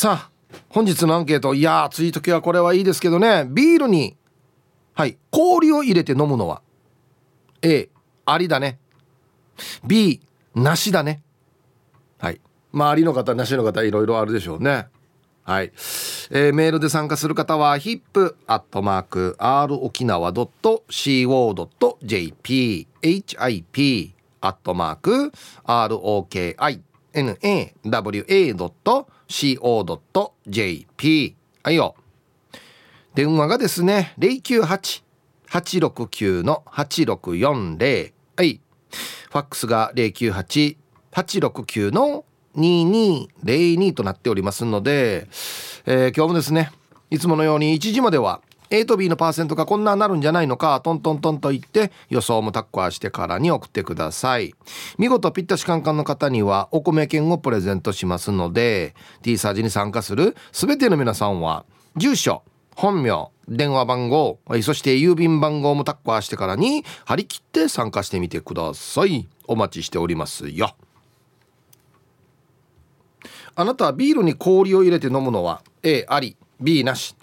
さあ本日のアンケートいや暑い時はこれはいいですけどね。ビールにはい氷を入れて飲むのは A ありだね。B なしだね。はい。まあありの方なしの方いろいろあるでしょうね。はい、えー、メールで参加する方は hip.rokinawa.co.jp hip.rokinawa.co.jp co.jp はいよ。電話がですね098869-8640はい。ファックスが098-869の2202となっておりますので、えー、今日もですねいつものように1時までは A と B のパーセントがこんななるんじゃないのかトントントンと言って予想もタッカーしてからに送ってください。見事ピッタシカンカンの方にはお米券をプレゼントしますので T サージに参加する全ての皆さんは住所本名電話番号そして郵便番号もタッカーしてからに張り切って参加してみてください。お待ちしておりますよ。あなたはビールに氷を入れて飲むのは A あり B なし。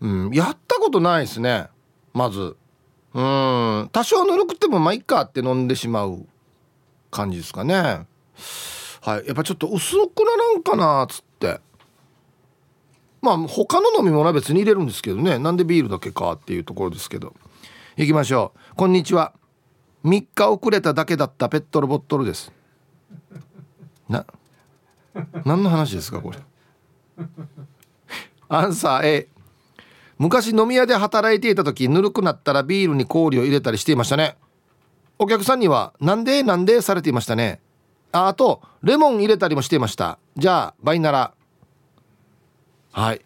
うん。やったことないですね。まず。うん。多少ぬるくてもまあいっかって飲んでしまう感じですかね。はい。やっぱちょっと薄くならんかなっつって。まあ他の飲み物は別に入れるんですけどね。なんでビールだけかっていうところですけど。行きましょう。こんにちは。3日遅れただけだったペットロボットルです。な何の話ですかこれ。アンサー A 昔飲み屋で働いていた時ぬるくなったらビールに氷を入れたりしていましたね。お客さんには「なんで？なんで?」されていましたね。ああとレモン入れたりもしていました。じゃあ倍なら。はい。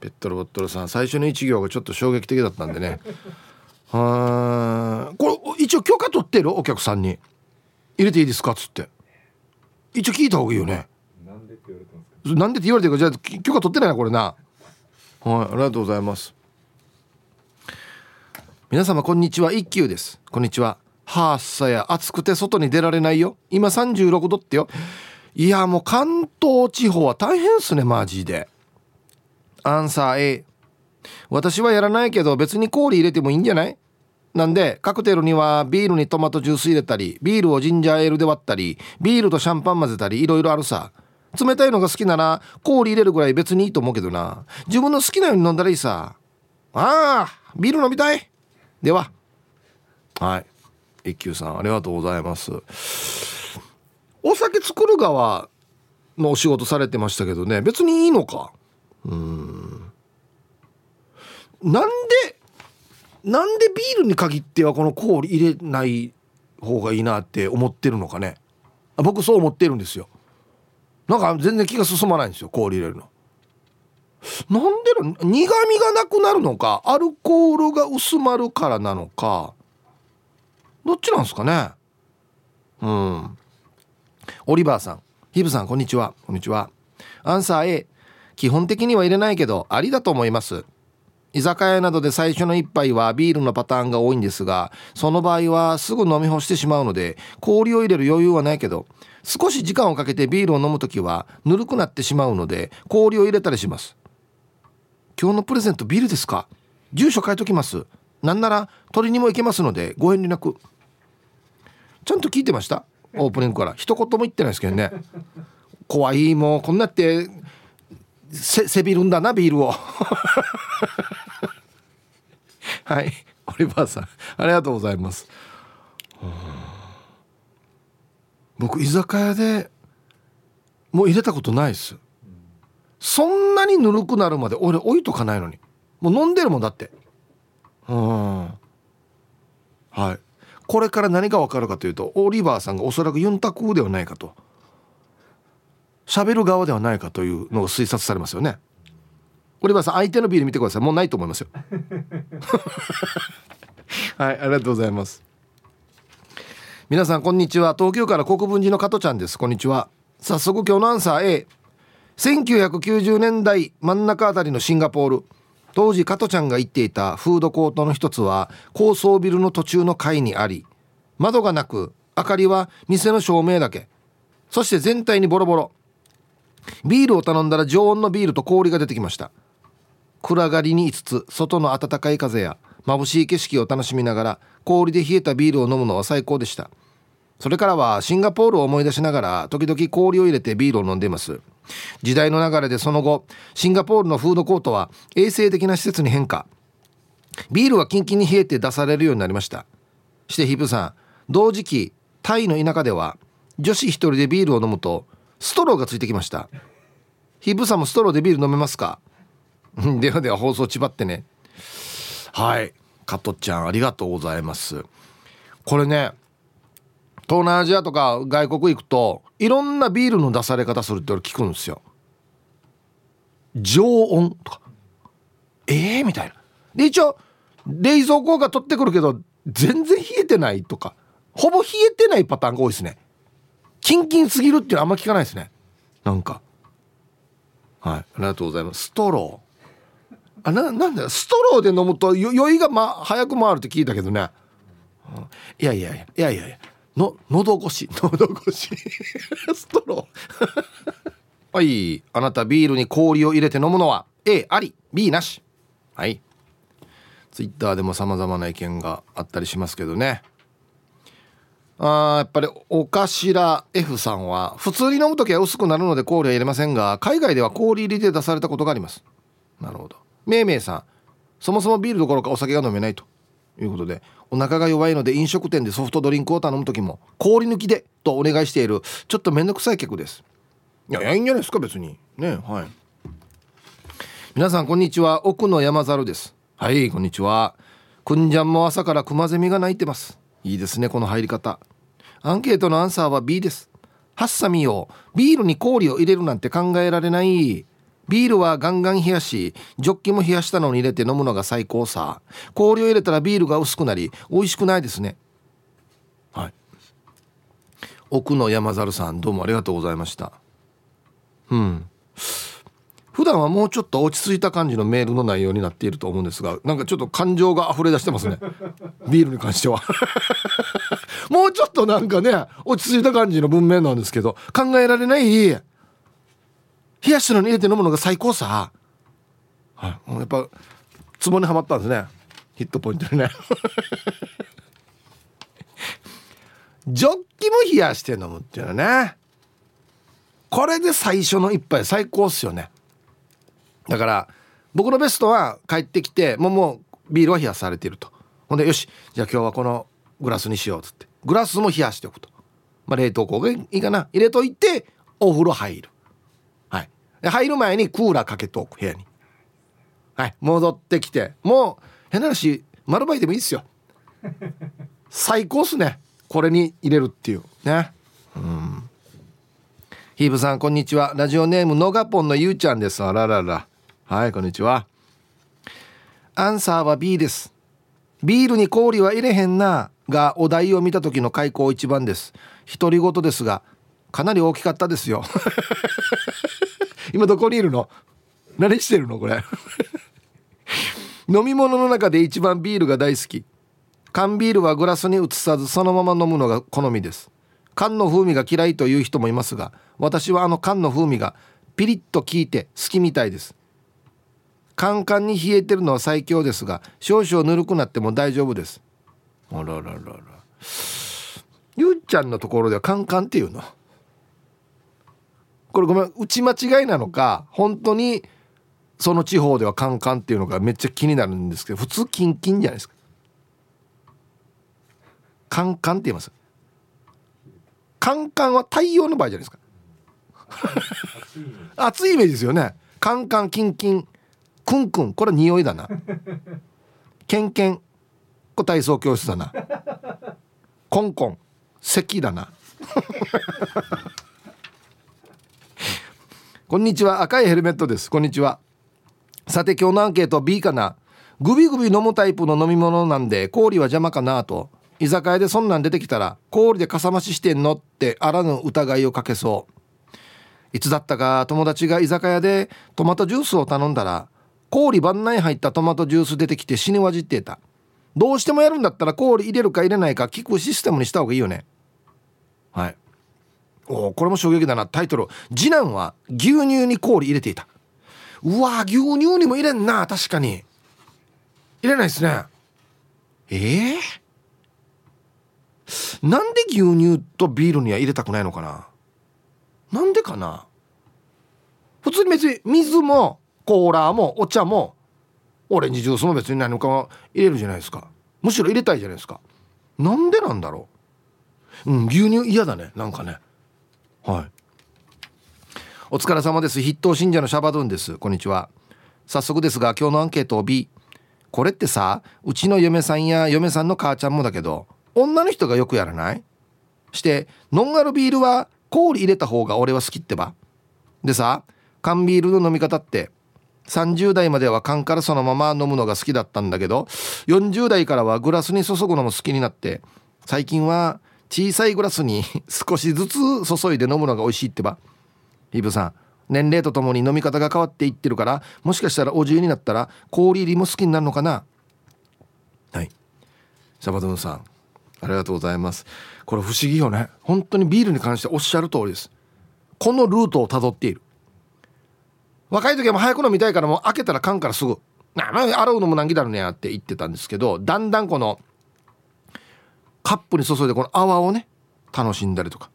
ペットロボットルさん最初の1行がちょっと衝撃的だったんでね。はこれ一応許可取ってる？お客さんに。入れていいですか？っつって。一応聞いた方がいいよね。なんでって言われてるかじゃあ許可取ってないなこれなはいありがとうございます。皆様こんにちは。一休です。こんにちは。はあさや。暑くて外に出られないよ。今36度ってよ。いやもう関東地方は大変っすねマジで。アンサー A 私はやらないけど別に氷入れてもいいんじゃない？なんでカクテルにはビールにトマトジュース入れたりビールをジンジャーエールで割ったりビールとシャンパン混ぜたりいろいろあるさ。冷たいのが好きなら氷入れるぐらい別にいいと思うけどな。自分の好きなように飲んだらいいさ。ああビール飲みたい。では。はい。一休さんありがとうございます。お酒作る側のお仕事されてましたけどね。別にいいのか。うん。なんでなんでビールに限ってはこの氷入れない方がいいなって思ってるのかね。僕そう思ってるんですよ。なんか全然気が進まないんですよ氷入れるの。なんでの苦味がなくなるのかアルコールが薄まるからなのかどっちなんですかね。うん。オリバーさん。ヒブさんこんにちは。こんにちは。アンサー A 基本的には入れないけどありだと思います。居酒屋などで最初の一杯はビールのパターンが多いんですがその場合はすぐ飲み干してしまうので氷を入れる余裕はないけど少し時間をかけてビールを飲む時はぬるくなってしまうので氷を入れたりします。今日のプレゼントビールですか？住所書いときます。なんなら取りにも行けますのでご遠慮なく。ちゃんと聞いてました？オープニングから。一言も言ってないですけどね。怖いもうこんなってせせびるんだなビールを。はい。オリバーさんありがとうございます。僕居酒屋でもう入れたことないです。そんなにぬるくなるまで俺置いとかないのに。もう飲んでるもんだって。うん。はい。これから何が分かるかというとオリバーさんがおそらくユンタクではないかと。喋る側ではないかというのが推察されますよね。オリバーさん相手のビール見てください。もうないと思いますよ。はいありがとうございます。皆さんこんにちは。東京から国分寺の加トちゃんです。こんにちは。早速今日のアンサー A 1990年代真ん中あたりのシンガポール。当時加トちゃんが行っていたフードコートの一つは高層ビルの途中の階にあり窓がなく明かりは店の照明だけ。そして全体にボロボロ。ビールを頼んだら常温のビールと氷が出てきました。暗がりに5つ外の暖かい風や眩しい景色を楽しみながら氷で冷えたビールを飲むのは最高でした。それからはシンガポールを思い出しながら時々氷を入れてビールを飲んでいます。時代の流れでその後シンガポールのフードコートは衛生的な施設に変化。ビールはキンキンに冷えて出されるようになりました。してヒップさん同時期タイの田舎では女子一人でビールを飲むとストローがついてきました。ヒップさんもストローでビール飲めますか？ではでは放送ちばってね。はい。加トちゃんありがとうございます。これね東南アジアとか外国行くといろんなビールの出され方するって俺聞くんですよ。常温とか。ええー、みたいな。で一応冷蔵庫が取ってくるけど全然冷えてないとか。ほぼ冷えてないパターンが多いですね。キンキンすぎるっていうのはあんま聞かないですね。なんか。はい。ありがとうございます。ストロー。あななんだストローで飲むと酔いが、ま、早く回るって聞いたけどね、いやいやいやいやいやいや。の喉越し。喉越し。ストロー。はい。あなたビールに氷を入れて飲むのは A あり。B なし。はい。ツイッターでも様々な意見があったりしますけどね。あやっぱりお頭 F さんは普通に飲む時は薄くなるので氷は入れませんが海外では氷入りで出されたことがあります。なるほど。めいめいさんそもそもビールどころかお酒が飲めないということでお腹が弱いので飲食店でソフトドリンクを頼む時も氷抜きでとお願いしているちょっと面倒くさい客です。いやいいんじゃないですか別に。ねはい。皆さんこんにちは。奥の山猿です。はいこんにちは。くんじゃんも朝からクマゼミが鳴いてます。いいですねこの入り方。アンケートのアンサーは B です。ハッサミをビールに氷を入れるなんて考えられない。ビールはガンガン冷やしジョッキも冷やしたのに入れて飲むのが最高さ。氷を入れたらビールが薄くなり美味しくないですね。はい。奥の山猿さんどうもありがとうございました。うん。普段はもうちょっと落ち着いた感じのメールの内容になっていると思うんですがなんかちょっと感情が溢れ出してますね。ビールに関しては。もうちょっとなんかね落ち着いた感じの文面なんですけど考えられない冷やしたのに入れて飲むのが最高さ。はい。やっぱツボにはまったんですね。ヒットポイントにね。ジョッキも冷やして飲むっていうのはね。これで最初の一杯最高っすよね。だから僕のベストは帰ってきてもうもうビールは冷やされていると。ほんでよしじゃあ今日はこのグラスにしようっつって。グラスも冷やしておくと、まあ、冷凍庫がいいかな。入れといてお風呂入る入る前にクーラーかけておく部屋に。はい。戻ってきて。もう変な話丸バイでもいいっすよ。最高っすね。これに入れるっていう。ね。うん。ヒーブさんこんにちは。ラジオネームのがぽんのゆうちゃんです。あららら。はいこんにちは。アンサーは B です。ビールに氷は入れへんながお題を見た時の開口一番です。独り言ですがかなり大きかったですよ。今どこにいるの？何してるのこれ？飲み物の中で一番ビールが大好き。缶ビールはグラスに移さずそのまま飲むのが好みです。缶の風味が嫌いという人もいますが私はあの缶の風味がピリッと効いて好きみたいです。カンカンに冷えてるのは最強ですが少々ぬるくなっても大丈夫です。あらららら。ゆうちゃんのところではカンカンっていうの？これごめん打ち間違いなのか本当にその地方ではカンカンっていうのがめっちゃ気になるんですけど普通キンキンじゃないですか。カンカンって言います。カンカンは太陽の場合じゃないですか。熱いイメージ。ですよね。カンカンキンキンクンクンこれ匂いだな。ケンケンこれ体操教室だな。コンコン咳だなこんにちは。赤いヘルメットです。こんにちは。さて今日のアンケート B かな。グビグビ飲むタイプの飲み物なんで氷は邪魔かなと。居酒屋でそんなん出てきたら氷でかさ増ししてんのってあらぬ疑いをかけそう。いつだったか友達が居酒屋でトマトジュースを頼んだら氷番内入ったトマトジュース出てきて死にわじっていた。どうしてもやるんだったら氷入れるか入れないか聞くシステムにした方がいいよね。はい。おこれも衝撃だな。タイトル。次男は牛乳に氷入れていた。うわ牛乳にも入れんな。確かに。入れないですね。ええー、なんで牛乳とビールには入れたくないのかな？なんでかな？普通に別に水もコーラーもお茶もオレンジジュースも別に何もかも入れるじゃないですか。むしろ入れたいじゃないですか。なんでなんだろう？うん牛乳嫌だね。なんかね。はい。お疲れ様です。筆頭信者のシャバドゥンです。こんにちは。早速ですが今日のアンケートを B これってさうちの嫁さんや嫁さんの母ちゃんもだけど女の人がよくやらない？してノンアルビールは氷入れた方が俺は好きってば。でさ缶ビールの飲み方って30代までは缶からそのまま飲むのが好きだったんだけど40代からはグラスに注ぐのも好きになって最近は小さいグラスに 少しずつ注いで飲むのが美味しいってば。イブさん年齢とともに飲み方が変わっていってるからもしかしたらお重になったら氷入りも好きになるのかな？はい。シャバドゥンさんありがとうございます。これ不思議よね。本当にビールに関しておっしゃる通りです。このルートをたどっている。若い時はもう早く飲みたいからもう開けたら缶からすぐ「なあ洗うのも難儀だろうね」って言ってたんですけどだんだんこのカップに注いでこの泡をね楽しんだりとか。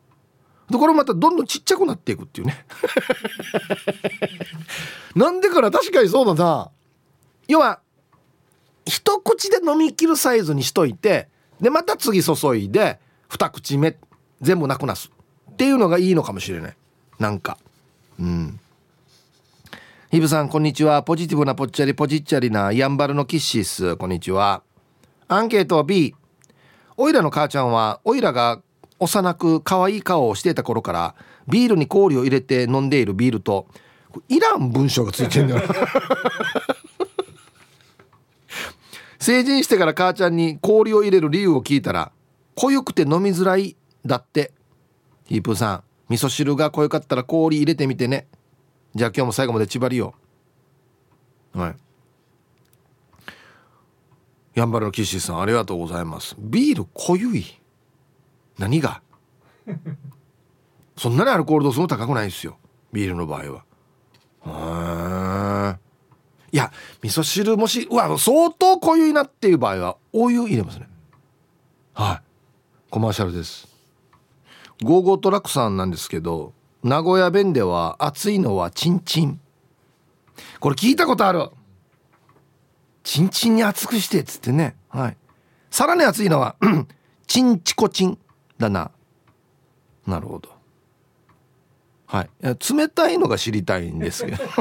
でこれまたどんどんちっちゃくなっていくっていうね。なんでかな確かにそうだな。要は一口で飲みきるサイズにしといてでまた次注いで二口目全部なくなす。っていうのがいいのかもしれない。なんか。うん。ヒブさんこんにちは。ポジティブなぽっちゃりポジッチャリなやんばるのキッシースこんにちは。アンケート B おいらの母ちゃんはおいらが幼く可愛い顔をしていた頃からビールに氷を入れて飲んでいるビールといらん文章がついてんだよ 成人してから母ちゃんに氷を入れる理由を聞いたら濃ゆくて飲みづらいだって。ヒープーさん味噌汁が濃ゆかったら氷入れてみてね。じゃあ今日も最後まで縛りよはい。やんばるの岸さんありがとうございます。ビール濃ゆい。何が？そんなにアルコール度数も高くないですよ。ビールの場合は。へえいや味噌汁もしうわ相当濃ゆいなっていう場合はお湯入れますね。はい。コマーシャルです。ゴーゴートラックさんなんですけど名古屋弁では熱いのはチンチン。これ聞いたことある。チンチンに熱くしてっつってね。はい。さらに熱いのはチンチコチンだな。なるほど。はい。冷たいのが知りたいんですけど。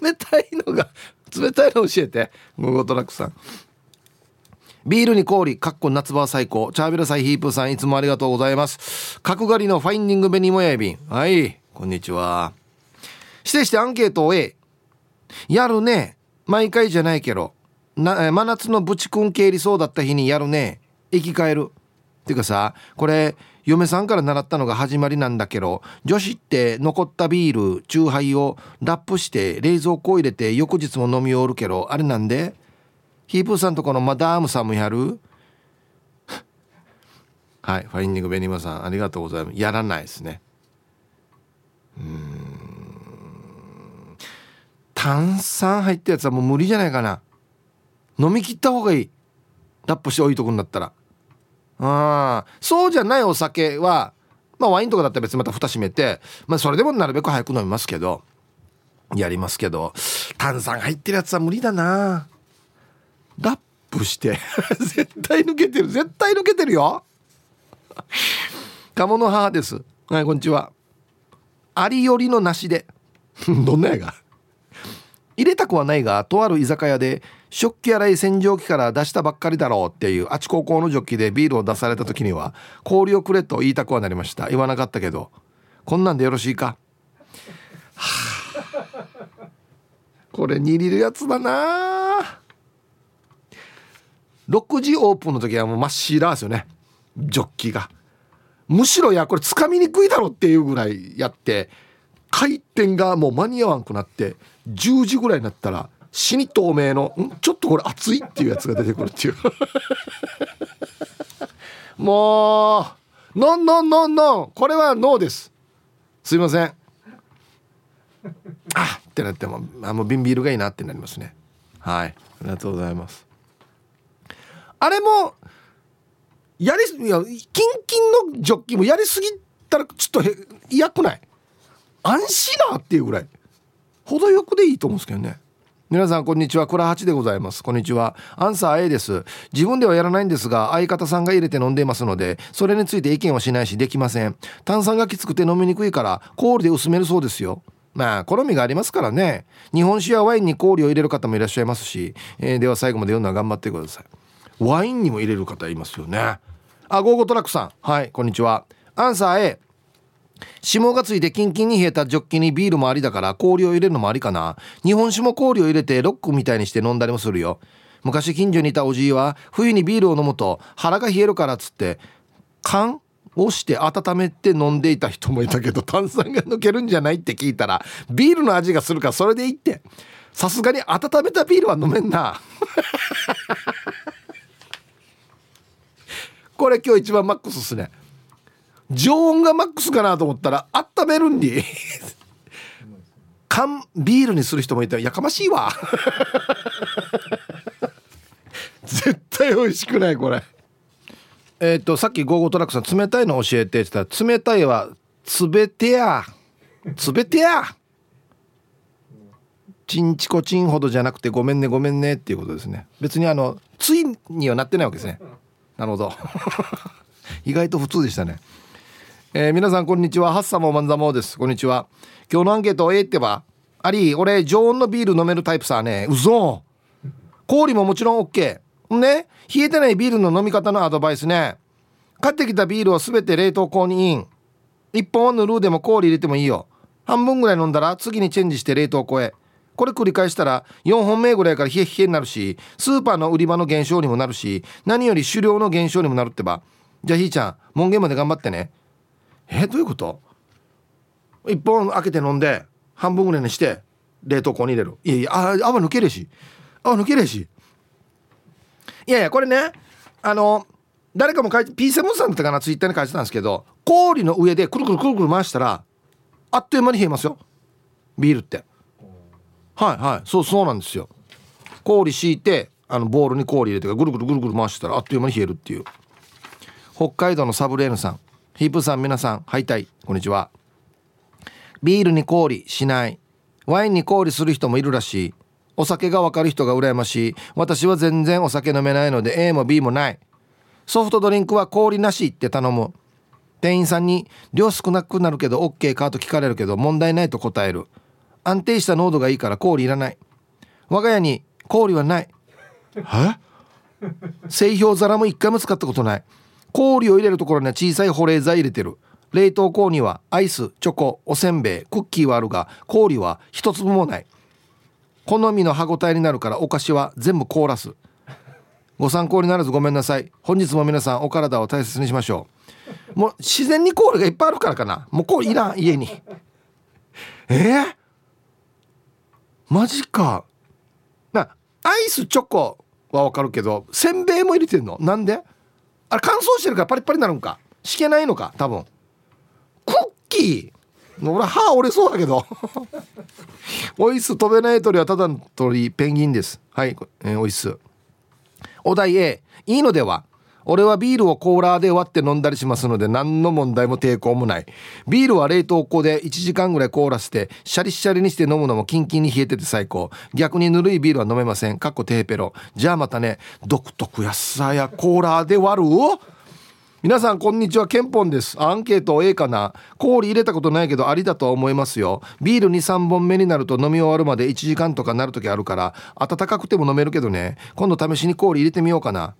冷たいのが冷たいの教えてゴゴトラックさん。ビールに氷かっこ夏場は最高。チャービラサイヒープさんいつもありがとうございます。角刈りのファインディング紅もやびん。はい。こんにちは。指定してアンケートを A やるね。毎回じゃないけど。な真夏のブチくん系理そうだった日にやるね。生き返る。っていうかさこれ嫁さんから習ったのが始まりなんだけど女子って残ったビールチューハイをラップして冷蔵庫入れて翌日も飲み終るけどあれなんで？ヒープーさんとこのマダームさんもやる？はいファインディングベニマさんありがとうございます。やらないですね。うん。炭酸入ったやつはもう無理じゃないかな。飲み切った方がいい。ラップして置いとくんだったら。あそうじゃないお酒はまあワインとかだったら別にまた蓋閉めてまあそれでもなるべく早く飲みますけど。やりますけど。炭酸入ってるやつは無理だな。ラップして。絶対抜けてる。絶対抜けてるよ。鴨の母です。はいこんにちは。ありよりのなしで。どんなやが？入れたくはないがとある居酒屋で食器洗い洗浄機から出したばっかりだろうっていうあち高校のジョッキでビールを出された時には氷をくれと言いたくはなりました。言わなかったけど。こんなんでよろしいか、はあ、これ握るやつだな。6時オープンの時はもう真っ白ですよね。ジョッキが。むしろいやこれつかみにくいだろっていうぐらいやって回転がもう間に合わんくなって10時ぐらいになったら死に透明のん？ちょっとこれ熱いっていうやつが出てくるっていう。もうノンノンノンノン。これはノーです。すいません。あってなってもあもう瓶ビールがいいなってなりますね。はい。ありがとうございます。あれもやりいやキンキンのジョッキもやりすぎたらちょっと嫌くない？安心なっていうぐらい。程よくでいいと思うんですけどね。皆さんこんにちは。倉八でございます。こんにちは。アンサー A です。自分ではやらないんですが相方さんが入れて飲んでいますのでそれについて意見はしないしできません。炭酸がきつくて飲みにくいから氷で薄めるそうですよ。まあ好みがありますからね。日本酒やワインに氷を入れる方もいらっしゃいますし、えー、では最後まで読んだら頑張ってください。ワインにも入れる方いますよね。あゴーゴトラックさん。はいこんにちは。アンサー A 霜がついてキンキンに冷えたジョッキにビールもありだから氷を入れるのもありかな。日本酒も氷を入れてロックみたいにして飲んだりもするよ。昔近所にいたおじいは冬にビールを飲むと腹が冷えるからっつって缶をして温めて飲んでいた人もいたけど炭酸が抜けるんじゃないって聞いたらビールの味がするからそれでいいって。さすがに温めたビールは飲めんな。これ今日一番マックスっすね。常温がマックスかなと思ったら温めるんに 缶ビールにする人もいたやかましいわ。絶対美味しくないこれ。えっ、ー、とさっきゴーゴートラックさん冷たいの教えてって言ったら冷たいはつべてや。つべてや。ちんちこちんほどじゃなくてごめんねごめんねっていうことですね。別にあのついにはなってないわけですね。なるほど。意外と普通でしたねえー、皆さんこんにちは。ハッサモマンザモです。こんにちは。今日のアンケート A ってばあり俺常温のビール飲めるタイプさね。うそ氷ももちろん OK ね。冷えてないビールの飲み方のアドバイスね。買ってきたビールを全て冷凍庫にイン。1本はぬるでも氷入れてもいいよ。半分ぐらい飲んだら次にチェンジして冷凍庫へ。これ繰り返したら4本目ぐらいから冷え冷えになるしスーパーの売り場の減少にもなるし何より狩猟の減少にもなるってば。じゃあひーちゃん門限まで頑張ってね。えどういうこと？1本開けて飲んで半分ぐらいにして冷凍庫に入れる。いやいやあ泡抜けるし。泡抜けるし。いやいやこれねあの誰かも書いて P7 さんだったかなツイッターに書いてたんですけど氷の上でくるくるくるくる回したらあっという間に冷えますよ。ビールって。はいはいそうそうなんですよ。氷敷いてあのボールに氷入れてぐるぐるぐるぐる回したらあっという間に冷えるっていう。北海道のサブレーヌさん。ヒープさん皆さんハイタイこんにちは。ビールに氷しない。ワインに氷する人もいるらしい。お酒がわかる人が羨ましい。私は全然お酒飲めないので A も B もない。ソフトドリンクは氷なしって頼む。店員さんに量少なくなるけど OK かと聞かれるけど問題ないと答える。安定した濃度がいいから氷いらない。我が家に氷はない。え？製氷皿も一回も使ったことない氷を入れるところには小さい保冷剤入れてる。冷凍庫にはアイスチョコおせんべいクッキーはあるが氷は一粒もない。好みの歯ごたえになるからお菓子は全部凍らす。ご参考にならずごめんなさい。本日も皆さんお体を大切にしましょう。もう自然に氷がいっぱいあるからかな。もう氷いらん家に。えー、マジか。なアイスチョコはわかるけどせんべいも入れてんの？なんで？あれ乾燥してるからパリパリになるんか？しけないのか？多分。クッキー？俺歯折れそうだけど。おいす飛べない鳥はただの鳥ペンギンです。はい、えー、おいすお題 A いいのでは？俺はビールをコーラーで割って飲んだりしますので何の問題も抵抗もない。ビールは冷凍庫で1時間ぐらい凍らせてシャリシャリにして飲むのもキンキンに冷えてて最高。逆にぬるいビールは飲めません。かっこテーペロ。じゃあまたね独特やさやコーラーで割る？皆さんこんにちはケンポンです。アンケート A かな？氷入れたことないけどありだとは思いますよ。ビールに3本目になると飲み終わるまで1時間とかなる時あるから温かくても飲めるけどね。今度試しに氷入れてみようかな。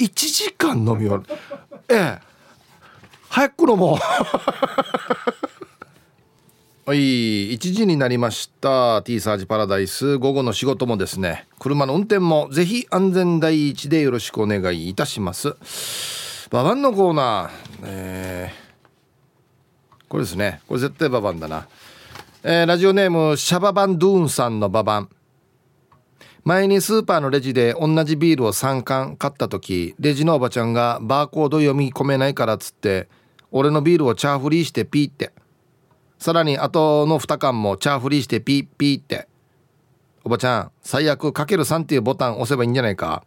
1時間飲み終わる。ええ。早く飲もう。はい1時になりました。T サージパラダイス。午後の仕事もですね。車の運転もぜひ安全第一でよろしくお願いいたします。ババンのコーナー、えー、これですね。これ絶対ババンだな、えー、ラジオネームシャババンドゥーンさんのババン前にスーパーのレジで同じビールを3缶買った時レジのおばちゃんがバーコード読み込めないからっつって俺のビールをチャーフリーしてピーって。さらに後の2缶もチャーフリーしてピーピーって。おばちゃん最悪かける3っていうボタン押せばいいんじゃないか。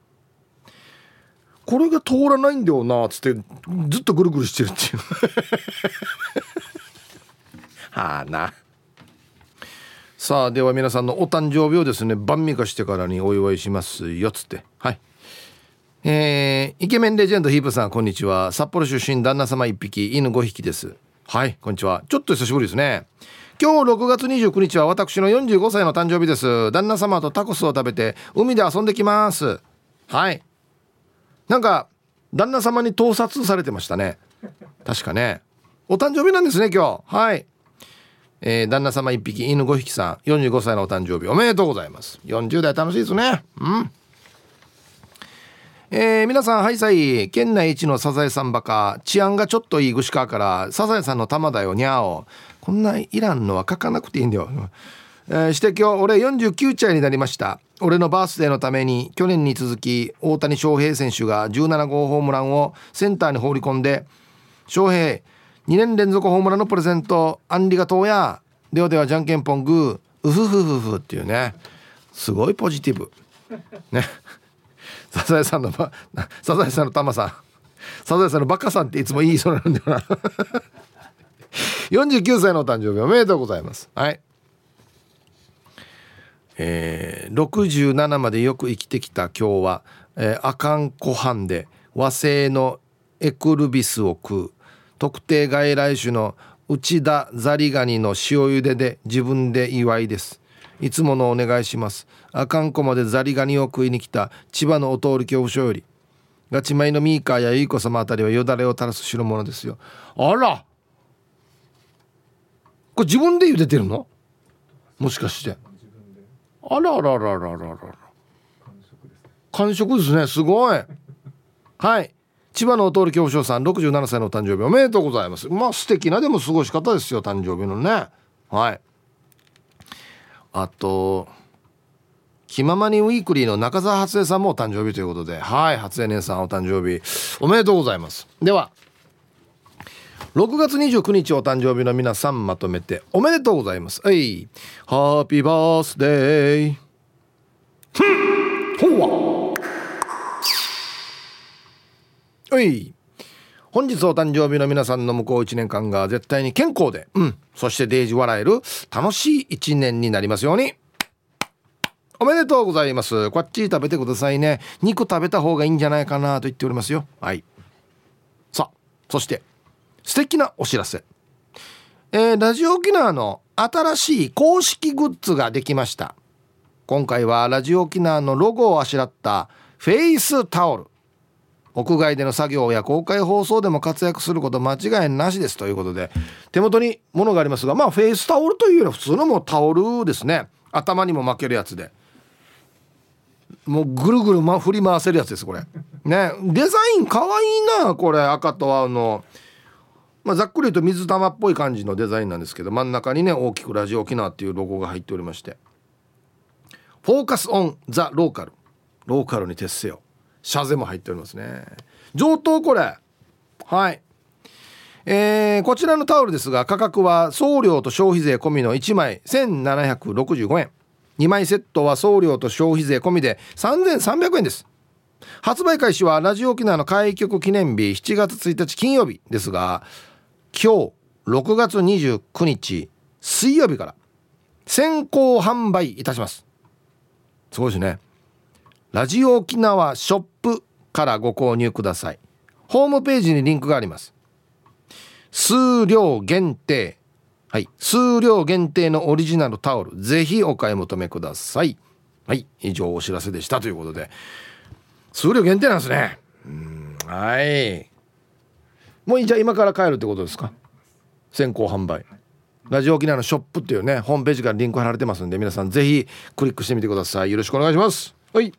これが通らないんだよなっつってずっとぐるぐるしてるっていう。はあな。さあでは皆さんのお誕生日をですね晩味化してからにお祝いしますよっつって。はい。えー、イケメンレジェンドヒープさんこんにちは。札幌出身旦那様1匹犬5匹です。はいこんにちは。ちょっと久しぶりですね。今日6月29日は私の45歳の誕生日です。旦那様とタコスを食べて海で遊んできます。はい。なんか旦那様に盗撮されてましたね。確かね。お誕生日なんですね今日。はい。えー、旦那様1匹犬5匹さん45歳のお誕生日おめでとうございます。40代楽しいですね。うん。えー、皆さんはいさい県内一のサザエさんバカ治安がちょっといい串川からサザエさんの玉だよにゃおこんないらんのは書かなくていいんだよ、えー、して今日俺49歳になりました。俺のバースデーのために去年に続き大谷翔平選手が17号ホームランをセンターに放り込んで翔平2年連続ホームランのプレゼント。あんりがとうや。ではではじゃんけんぽんグ。ーうふふふふっていうね。すごいポジティブ。ね。サザエさんのサザエさんのタマさん。サザエさんのバカさんっていつも言いそうなんだよな。49歳のお誕生日おめでとうございます。はい。えー、67までよく生きてきた。今日は、えー、アカン湖畔で和製のエクルビスを食う。特定外来種の内田ザリガニの塩茹でで自分で祝いです。いつものお願いします。あかんこまでザリガニを食いに来た千葉のお通り恐怖症よりガチマイのミーカーやゆいこ様あたりはよだれを垂らす代物ですよ。あら！これ自分で茹でてるの？もしかして。あらあらあらあら。あらあら完食ですね。すごい。はい。千葉のお通り恐怖症さん67歳の誕生日おめでとうございます。まあ素敵なでも過ごし方ですよ誕生日のね。はい。あと気ままにウィークリーの中澤初江さんもお誕生日ということで。はい初江姉さんお誕生日おめでとうございます。では6月29日お誕生日の皆さんまとめておめでとうございます。はいハッピーバースデー。ほわはい本日お誕生日の皆さんの向こう1年間が絶対に健康で、うん、そしてデージ笑える楽しい1年になりますように。おめでとうございます。こっち食べてくださいね。肉食べた方がいいんじゃないかなと言っておりますよ。はい。さあ、そして、素敵なお知らせ。えー、ラジオ沖縄の新しい公式グッズができました。今回はラジオ沖縄のロゴをあしらったフェイスタオル。屋外での作業や公開放送でも活躍すること間違いなしですということで手元にものがありますがまあフェイスタオルというよりは普通のもうタオルですね。頭にも巻けるやつで。もうぐるぐる、ま、振り回せるやつですこれ。ね。デザインかわいいなこれ。赤と青の。まあ、ざっくり言うと水玉っぽい感じのデザインなんですけど真ん中にね大きく「ラジオ沖縄」っていうロゴが入っておりまして「フォーカスオン・ザ・ローカル」ローカルに徹せよ。シャゼも入っておりますね。上等これ。はい。えー、こちらのタオルですが価格は送料と消費税込みの1枚1765円。2枚セットは送料と消費税込みで3300円です。発売開始はラジオ沖縄の開局記念日7月1日金曜日ですが今日6月29日水曜日から先行販売いたします。すごいですね。ラジオ沖縄ショップからご購入ください。ホームページにリンクがあります。数量限定。はい。数量限定のオリジナルタオル。ぜひお買い求めください。はい。以上お知らせでしたということで。数量限定なんですね。うん。はい。もうじゃあ今から買えるってことですか？先行販売。ラジオ沖縄のショップっていうねホームページからリンク貼られてますんで皆さんぜひクリックしてみてください。よろしくお願いします。はい。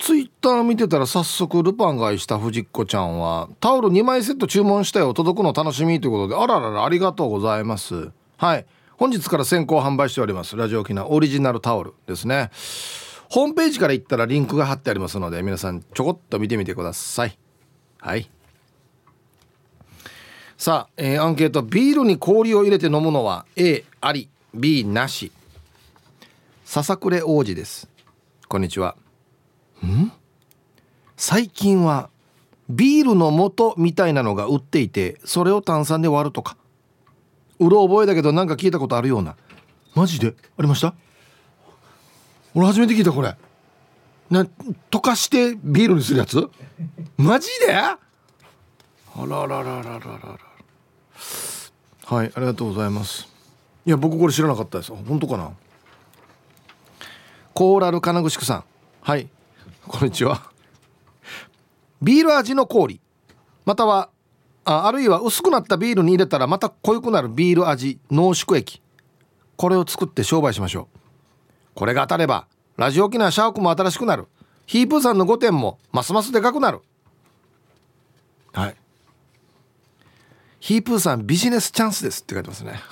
ツイッター見てたら早速ルパン買いした藤子ちゃんはタオル2枚セット注文したよ届くの楽しみということであらららありがとうございます。はい。本日から先行販売しております。ラジオ沖縄オリジナルタオルですね。ホームページから行ったらリンクが貼ってありますので皆さんちょこっと見てみてください。はい。さあ、えー、アンケート。ビールに氷を入れて飲むのは A あり B なし。笹暮王子です。こんにちは。ん？最近はビールの素みたいなのが売っていてそれを炭酸で割るとか。うろ覚えだけどなんか聞いたことあるような。マジで？ありました？俺初めて聞いたこれ。な溶かしてビールにするやつ？マジで？あららららららはいありがとうございます。いや僕これ知らなかったです。本当かな？コーラル金具宿さん。はい。こんにちは。ビール味の氷。またはああるいは薄くなったビールに入れたらまた濃くなるビール味濃縮液。これを作って商売しましょう。これが当たればラジオ機能シャークも新しくなる。ヒープーさんの5点もますますでかくなる。はい。ヒープーさんビジネスチャンスですって書いてますね。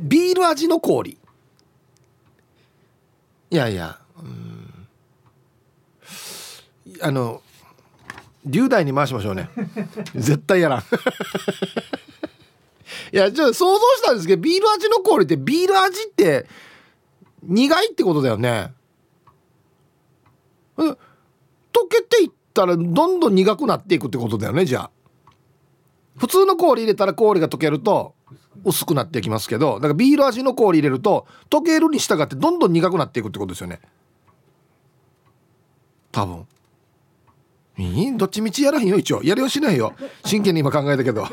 ビール味の氷。いやいやあの龍大に回しましょうね。絶対やらん。いやじゃあ想像したんですけどビール味の氷ってビール味って苦いってことだよね。溶けていっったらどんどん苦くなっていくってことだよねじゃあ。普通の氷入れたら氷が溶けると薄くなっていきますけどだからビール味の氷入れると溶けるに従ってどんどん苦くなっていくってことですよね。多分。いい？どっちみちやらへんよ一応。やりはしないよ。真剣に今考えたけど。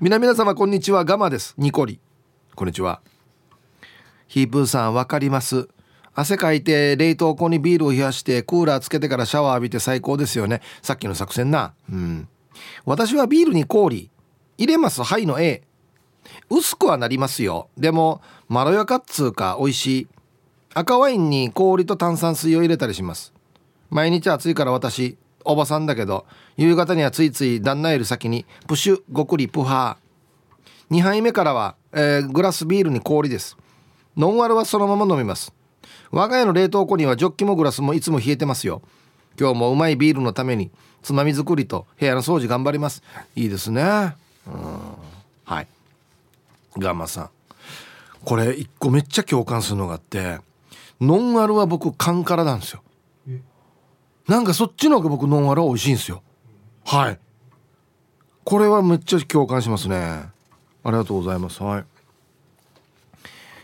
皆皆様こんにちは。ガマです。ニコリ。こんにちは。ヒープーさんわかります。汗かいて冷凍庫にビールを冷やしてクーラーつけてからシャワー浴びて最高ですよね。さっきの作戦な。うん。私はビールに氷。入れますはいの A 薄くはなりますよ。でもまろやかっつうか美味しい。赤ワインに氷と炭酸水を入れたりします。毎日暑いから私おばさんだけど夕方にはついつい旦那より先にプシュごくりプハー。2杯目からは、えー、グラスビールに氷です。ノンアルはそのまま飲みます。我が家の冷凍庫にはジョッキもグラスもいつも冷えてますよ。今日もうまいビールのためにつまみ作りと部屋の掃除頑張ります。いいですね。はい。ガンマさん。これ一個めっちゃ共感するのがあってノンアルは僕缶からなんですよ。なんかそっちの方が僕ノンアルは美味しいんですよ。はい。これはめっちゃ共感しますね。ありがとうございます。はい。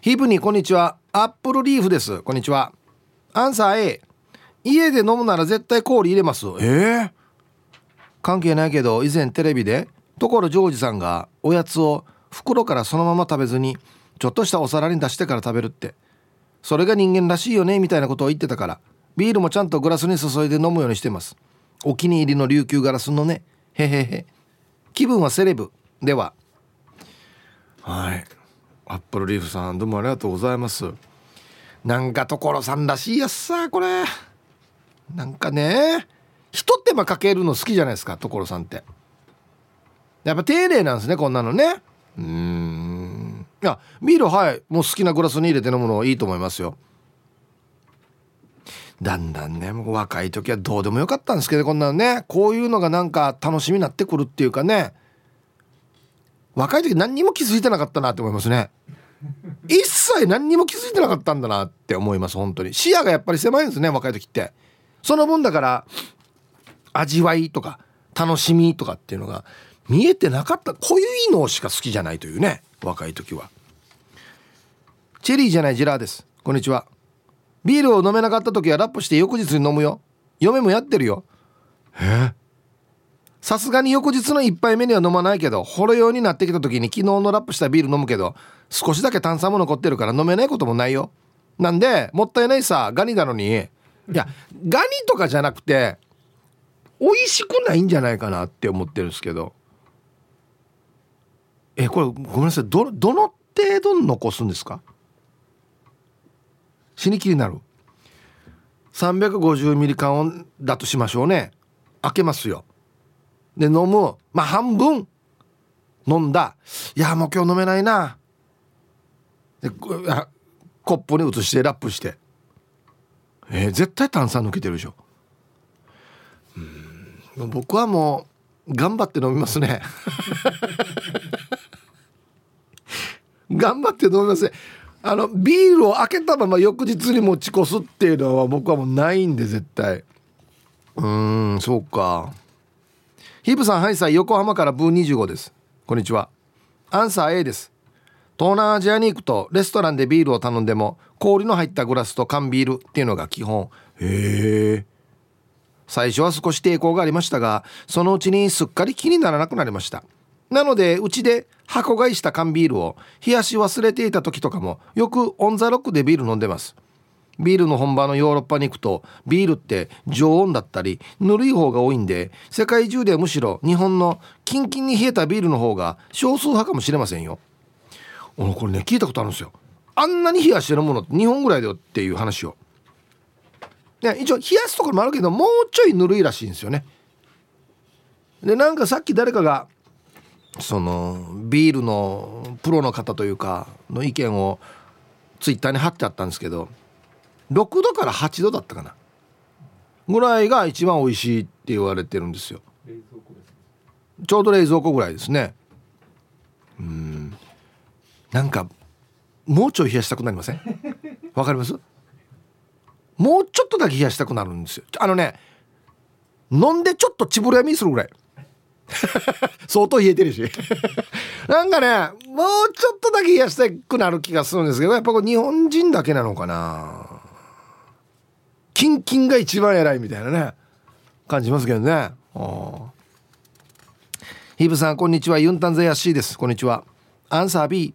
ヒープにこんにちは。アップルリーフです。こんにちは。アンサー A 家で飲むなら絶対氷入れます。えー、関係ないけど以前テレビで所ジョージさんがおやつを袋からそのまま食べずにちょっとしたお皿に出してから食べるって。それが人間らしいよねみたいなことを言ってたから。ビールもちゃんとグラスに注いで飲むようにしてます。お気に入りの琉球ガラスのね。へへへ。気分はセレブでは。はい。アップルリーフさんどうもありがとうございます。なんか所さんらしいやつさこれ。なんかね。ひと手間かけるの好きじゃないですか所さんってやっぱ丁寧なんですねこんなのね。うん。いやビールはいもう好きなグラスに入れて飲むのいいと思いますよ。だんだんねもう若い時はどうでもよかったんですけどこんなのね。こういうのがなんか楽しみになってくるっていうかね。若い時何にも気づいてなかったなって思いますね。一切何にも気づいてなかったんだなって思います本当に。視野がやっぱり狭いんですね若い時って。その分だから味わいとか楽しみとかっていうのが見えてなかった。濃いのしか好きじゃないというね。若い時は。チェリーじゃないジラーです。こんにちは。ビールを飲めなかった時はラップして翌日に飲むよ。嫁もやってるよ。え。さすがに翌日の1杯目には飲まないけどほろ酔いになってきた時に昨日のラップしたビール飲むけど少しだけ炭酸も残ってるから飲めないこともないよ。なんでもったいないさガニなのに。いやガニとかじゃなくて美味しくないんじゃないかなって思ってるんですけど。えこれごめんなさい。どどの程度残すんですか？死にきになる。350ミリ缶だとしましょうね。開けますよ。で飲む。まあ半分。飲んだ。いやもう今日飲めないな。でコップに移してラップして。えー、絶対炭酸抜けてるでしょ。うん。僕はもう頑張って飲みますね。頑張って飲みますね。あのビールを開けたまま翌日に持ち越すっていうのは僕はもうないんで絶対。うんそうか。ヒープさんハイサイ横浜からブー25です。こんにちは。アンサー A です。東南アジアに行くとレストランでビールを頼んでも氷の入ったグラスと缶ビールっていうのが基本。へえ。最初は少し抵抗がありましたがそのうちにすっかり気にならなくなりました。なのでうちで箱買いした缶ビールを冷やし忘れていた時とかもよくオンザロックでビール飲んでます。ビールの本場のヨーロッパに行くとビールって常温だったりぬるい方が多いんで世界中ではむしろ日本のキンキンに冷えたビールの方が少数派かもしれませんよ。俺これね聞いたことあるんですよ。あんなに冷やしてるものって2本ぐらいだよっていう話を。ね一応冷やすところもあるけどもうちょいぬるいらしいんですよね。でなんかさっき誰かがそのビールのプロの方というかの意見をツイッターに貼ってあったんですけど6度から8度だったかな。ぐらいが一番美味しいって言われてるんですよ。ちょうど冷蔵庫ぐらいですね。うん。なんかもうちょい冷やしたくなりません？わかります？もうちょっとだけ冷やしたくなるんですよ。あのね飲んでちょっとちぶれやみするぐらい。相当冷えてるし。なんかねもうちょっとだけ冷やしたくなる気がするんですけどやっぱこれ日本人だけなのかな。キンキンが一番偉いみたいなね感じますけどね。ヒブさんこんにちは。ユンタンザヤシーです。こんにちは。アンサー B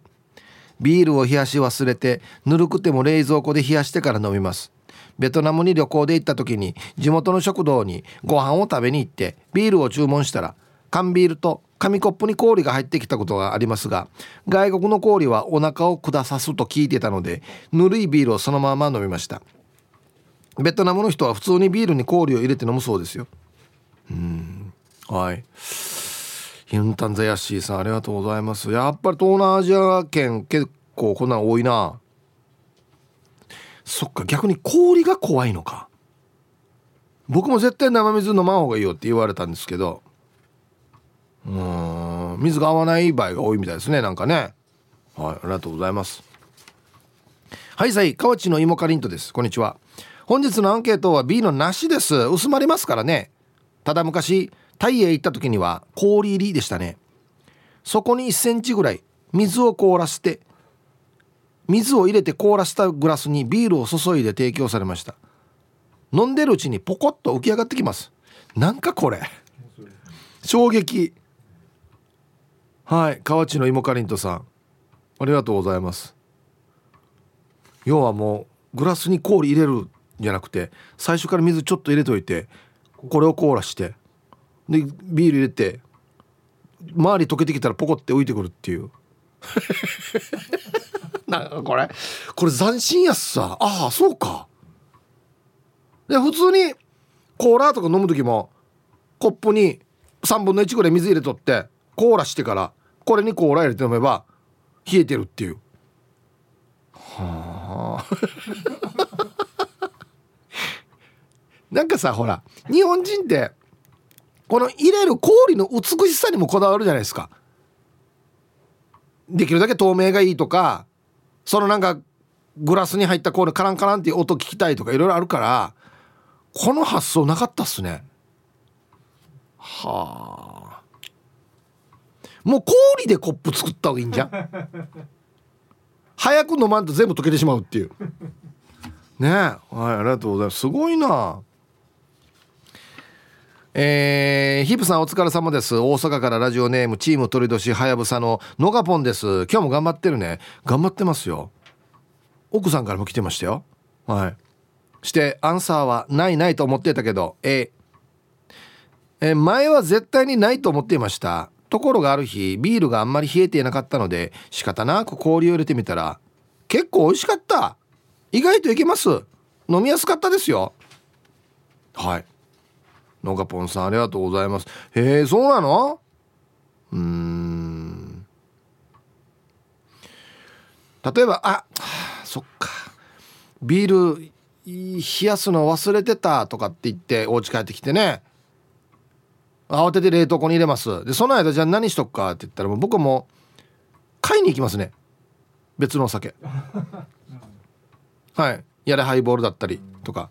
ビールを冷やし忘れてぬるくても冷蔵庫で冷やしてから飲みます。ベトナムに旅行で行った時に地元の食堂にご飯を食べに行ってビールを注文したら缶ビールと紙コップに氷が入ってきたことがありますが外国の氷はお腹を下さすと聞いてたのでぬるいビールをそのまま飲みました。ベトナムの人は普通にビールに氷を入れて飲むそうですよ。うん。はい。ヒンタンザヤッシーさんありがとうございます。やっぱり東南アジア圏結構こんなん多いな。そっか逆に氷が怖いのか。僕も絶対生水飲まん方がいいよって言われたんですけどうん。水が合わない場合が多いみたいですね。なんかね。はい。ありがとうございます。はいさい。河内の芋かりんとです。こんにちは。本日のアンケートは B のなしです。薄まりますからね。ただ昔タイへ行った時には氷入りでしたね。そこに1センチぐらい水を凍らせて水を入れて凍らせたグラスにビールを注いで提供されました。飲んでるうちにポコッと浮き上がってきます。なんかこれ。衝撃。はい河内の芋かりんとさん。ありがとうございます。要はもうグラスに氷入れるじゃなくて最初から水ちょっと入れといてこれを凍らしてでビール入れて周り溶けてきたらポコって浮いてくるっていう。なんかこれ。これ斬新やっさ。ああそうか。で普通にコーラとか飲む時もコップに3分の1ぐらい水入れとってコーラしてからこれにコーラ入れて飲めば冷えてるっていう。はあ。なんかさほら日本人ってこの入れる氷の美しさにもこだわるじゃないですか。できるだけ透明がいいとかそのなんかグラスに入った氷カランカランっていう音聞きたいとかいろいろあるからこの発想なかったっすね。はあもう氷でコップ作った方がいいんじゃん。早く飲まんと全部溶けてしまうっていう。ねはいありがとうございます。すごいな。えー、ヒープさんお疲れ様です。大阪からラジオネームチーム鳥年はやぶさののがぽんです。今日も頑張ってるね。頑張ってますよ。奥さんからも来てましたよ。はい。してアンサーはないないと思ってたけど A え前は絶対にないと思っていました。ところがある日ビールがあんまり冷えていなかったので仕方なく氷を入れてみたら結構美味しかった。意外といけます。飲みやすかったですよ。はい。のがぽんさんありがとうございます。へえそうなの？うん。例えばあそっか。ビール冷やすの忘れてたとかって言ってお家帰ってきてね。慌てて冷凍庫に入れます。でその間じゃあ何しとくかって言ったらもう僕も買いに行きますね。別のお酒。はい。やれハイボールだったりとか。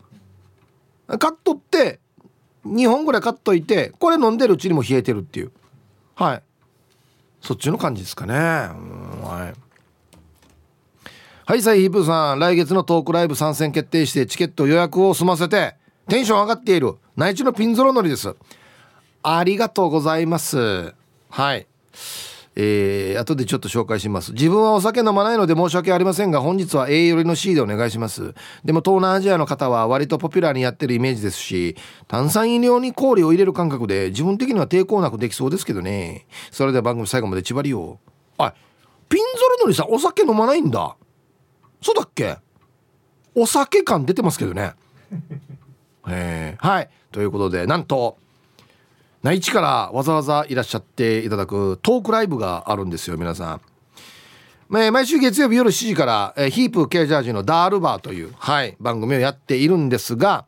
買っとって2本ぐらい買っといてこれ飲んでるうちにも冷えてるっていう。はい。そっちの感じですかね。はい。はいさいヒープーさん。来月のトークライブ参戦決定してチケット予約を済ませてテンション上がっている。内地のピンゾロ乗りです。ありがとうございます。はい。えー、後でちょっと紹介します。自分はお酒飲まないので申し訳ありませんが本日は A 寄りの C でお願いします。でも東南アジアの方は割とポピュラーにやってるイメージですし炭酸飲料に氷を入れる感覚で自分的には抵抗なくできそうですけどね。それでは番組最後まで縛りを。あピンゾルのりさんお酒飲まないんだ。そうだっけ？お酒感出てますけどね。えー、はい。ということでなんと内地からわざわざいらっしゃっていただくトークライブがあるんですよ皆さん。毎週月曜日夜7時から、えヒープケジャージのダールバーという、はい、番組をやっているんですが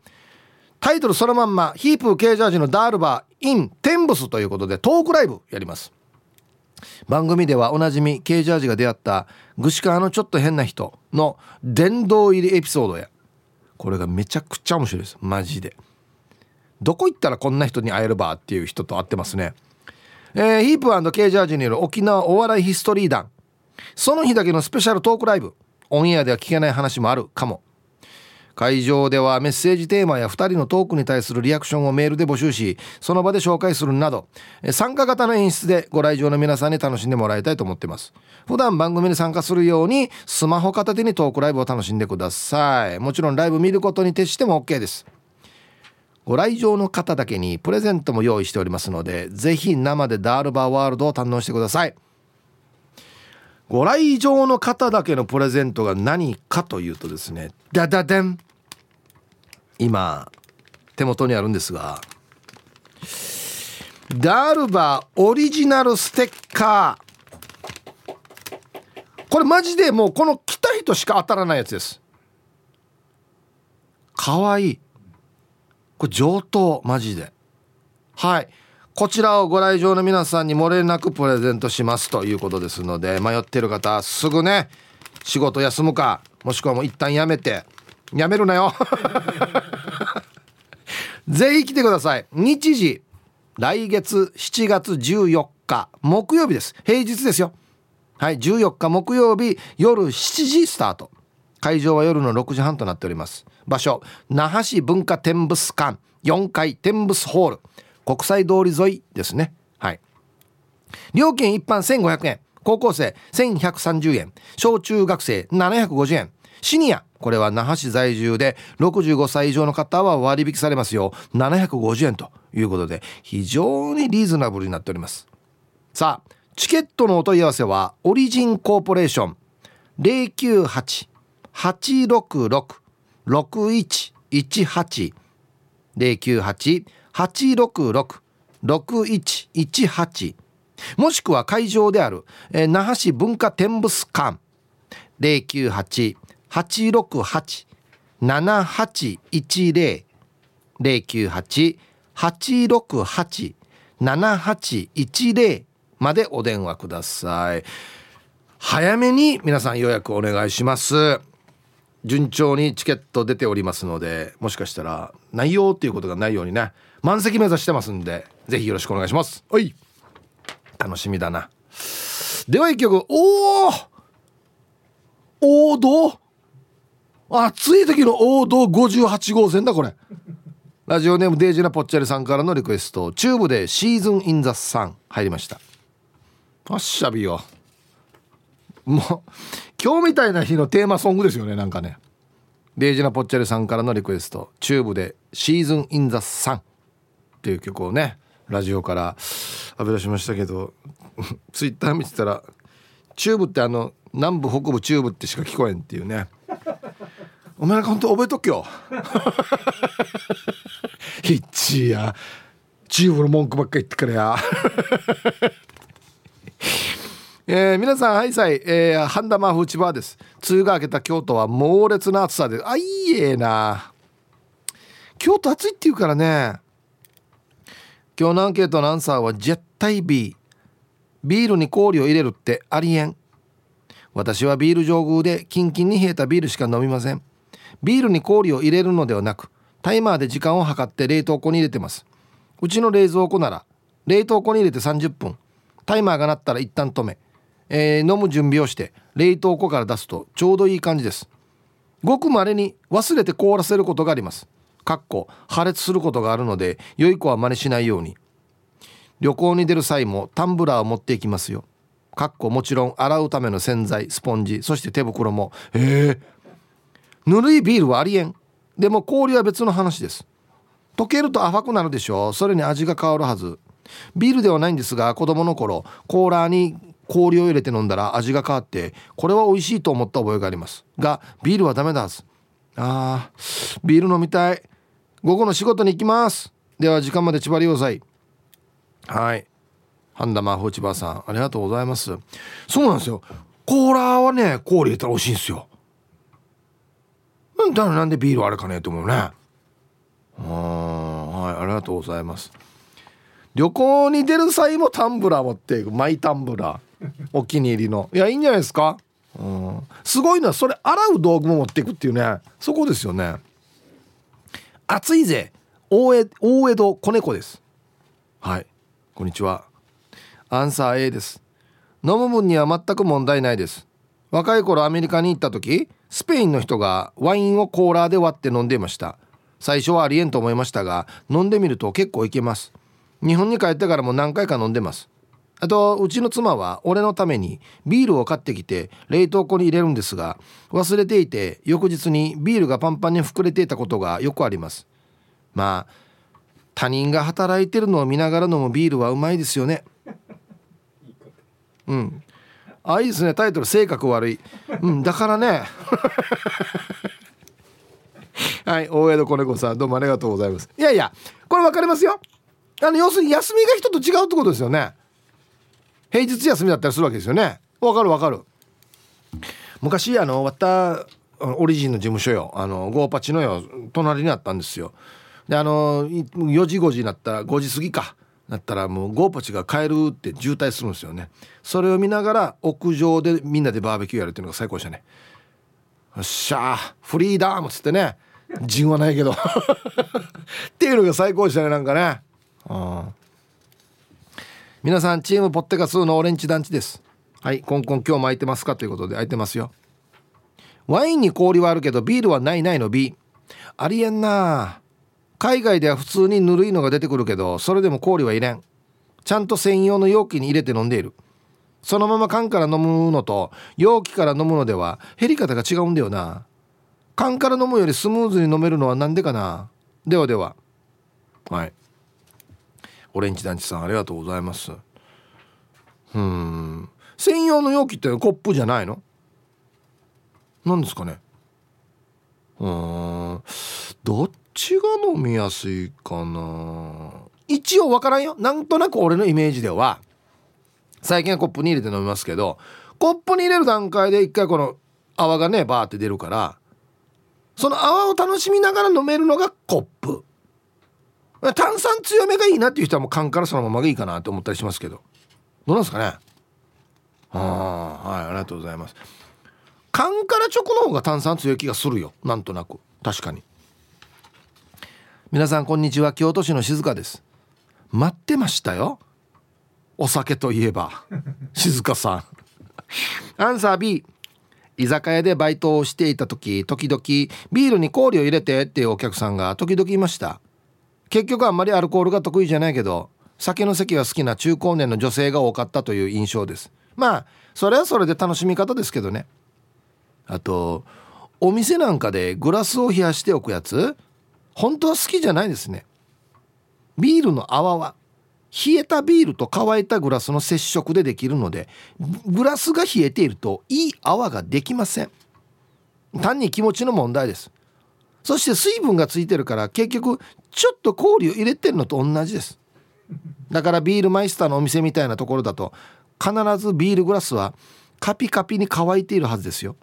タイトルそのまんまヒープケジャージのダールバー in テンブスということでトークライブやります。番組ではおなじみケージャージが出会ったグシカーのちょっと変な人の殿堂入りエピソードやこれがめちゃくちゃ面白いです。マジで。どこ行ったらこんな人に会えるばっていう人と会ってますね。えー、ヒープケージャージによる沖縄お笑いヒストリー団。その日だけのスペシャルトークライブ。オンエアでは聞けない話もあるかも。会場ではメッセージテーマや2人のトークに対するリアクションをメールで募集しその場で紹介するなど参加型の演出でご来場の皆さんに楽しんでもらいたいと思っています普段番組に参加するようにスマホ片手にトークライブを楽しんでくださいもちろんライブ見ることに徹しても OK ですご来場の方だけにプレゼントも用意しておりますのでぜひ生でダールバーワールドを堪能してください。ご来場の方だけのプレゼントが何かというとですねダダデン。今手元にあるんですがダールバーオリジナルステッカー。これマジでもうこの来た人しか当たらないやつです。かわいい。これ上等マジで。はい。こちらをご来場の皆さんに漏れなくプレゼントしますということですので迷ってる方すぐね仕事休むかもしくはもう一旦やめてやめるなよ。ぜひ来てください。日時来月7月14日木曜日です。平日ですよ。はい14日木曜日夜7時スタート。会場は夜の6時半となっております。場所。那覇市文化展物館。4階展物ホール。国際通り沿いですね。はい。料金一般1500円。高校生1130円。小中学生750円。シニア。これは那覇市在住で65歳以上の方は割引されますよ。750円ということで非常にリーズナブルになっております。さあチケットのお問い合わせはオリジンコーポレーション。098-866 098-866-6118もしくは会場である、えー、那覇市文化展物館。098-868-7810 098-868-7810までお電話ください。早めに皆さん予約お願いします。順調にチケット出ておりますのでもしかしたら内容っていうことがないようにね満席目指してますんでぜひよろしくお願いします。はい。楽しみだな。では一曲。おお王道?暑い時の王道58号線だこれ。ラジオネームデイジーなぽっちゃりさんからのリクエスト。チューブでシーズンインザサン入りました。あっしゃびよ。もう今日みたいな日のテーマソングですよねなんかね。デイジナポッチャリさんからのリクエスト。チューブで「シーズン・イン・ザ・サン」っていう曲をねラジオから浴び出しましたけど ツイッター見てたらチューブってあの南部北部チューブってしか聞こえんっていうね。お前なんか本当覚えとけよ。ヒッチや。チューブの文句ばっか言ってくれや。えー、皆さんはいさい、えー、ハンダマフチバーです。梅雨が明けた京都は猛烈な暑さであいいえな。京都暑いって言うからね。今日のアンケートのアンサーは絶対 B ビールに氷を入れるってありえん。私はビール上宮でキンキンに冷えたビールしか飲みません。ビールに氷を入れるのではなくタイマーで時間を計って冷凍庫に入れてます。うちの冷蔵庫なら冷凍庫に入れて30分。タイマーが鳴ったら一旦止め、えー、飲む準備をして冷凍庫から出すとちょうどいい感じです。ごく稀に忘れて凍らせることがあります。かっこ破裂することがあるので良い子は真似しないように。旅行に出る際もタンブラーを持っていきますよ。かっこもちろん洗うための洗剤スポンジそして手袋も。えー、ぬるいビールはありえん。でも氷は別の話です。溶けると甘くなるでしょう。それに味が変わるはず。ビールではないんですが子供の頃コーラに氷を入れて飲んだら味が変わってこれは美味しいと思った覚えがあります。がビールはダメだはずあービール飲みたい。午後の仕事に行きます。では時間まで縛りをさいはい。半田マホチバさんありがとうございます。そうなんですよ。コーラはね氷入れたら美味しいんですよ。だからなんでビールあれかねと思うね。はいありがとうございます。旅行に出る際もタンブラー持っていくマイタンブラー。お気に入りの。いやいいんじゃないですか。うん。すごいのはそれ洗う道具も持っていくっていうね。そこですよね。暑いぜ。大江大江戸子猫です。はい。こんにちは。アンサー A です。飲む分には全く問題ないです。若い頃アメリカに行った時スペインの人がワインをコーラで割って飲んでいました。最初はありえんと思いましたが飲んでみると結構いけます。日本に帰ってからも何回か飲んでます。あとうちの妻は俺のためにビールを買ってきて冷凍庫に入れるんですが忘れていて翌日にビールがパンパンに膨れていたことがよくあります。まあ他人が働いてるのを見ながら飲むビールはうまいですよね。うん。あいいですね。タイトル性格悪い。うんだからね。はい大江戸子猫さんどうもありがとうございます。いやいやこれ分かりますよ。あの要するに休みが人と違うってことですよね平日休みだったりするわけですよね。わかるわかる。昔あの終わったオリジンの事務所よ。あのゴーパチのよ隣にあったんですよ。であの4時5時になったら5時過ぎか。なったらもうゴーパチが帰るって渋滞するんですよね。それを見ながら屋上でみんなでバーベキューやるっていうのが最高でしたね。よっしゃフリーダームっつってね。陣はないけど。っていうのが最高でしたねなんかね。うん。皆さんチームポッテガスのオレンジ団地です。はいコンコン今日も空いてますかということで空いてますよ。ワインに氷はあるけどビールはないないの B ありえんな。海外では普通にぬるいのが出てくるけどそれでも氷は入れん。ちゃんと専用の容器に入れて飲んでいる。そのまま缶から飲むのと容器から飲むのでは減り方が違うんだよな。缶から飲むよりスムーズに飲めるのは何でかな。ではでは。はい。オレンジ団地さんありがとうございます。うん。専用の容器ってコップじゃないの？何ですかね。うん。どっちが飲みやすいかな？一応分からんよ。なんとなく俺のイメージでは最近はコップに入れて飲みますけどコップに入れる段階で一回この泡がねバーって出るからその泡を楽しみながら飲めるのがコップ。炭酸強めがいいなっていう人はもう缶からそのままがいいかなと思ったりしますけど。どうなんですかね。あはいありがとうございます。缶から直の方が炭酸強い気がするよ。なんとなく。確かに。皆さんこんにちは。京都市の静香です。待ってましたよ。お酒といえば。静香さん。アンサー B 居酒屋でバイトをしていた時時々ビールに氷を入れてっていうお客さんが時々いました結局あんまりアルコールが得意じゃないけど酒の席は好きな中高年の女性が多かったという印象です。まあそれはそれで楽しみ方ですけどね。あとお店なんかでグラスを冷やしておくやつ本当は好きじゃないですね。ビールの泡は冷えたビールと乾いたグラスの接触でできるのでグラスが冷えているといい泡ができません。単に気持ちの問題です。そして水分がついてるから結局ちょっと氷を入れてるのと同じです。だからビールマイスターのお店みたいなところだと必ずビールグラスはカピカピに乾いているはずですよ。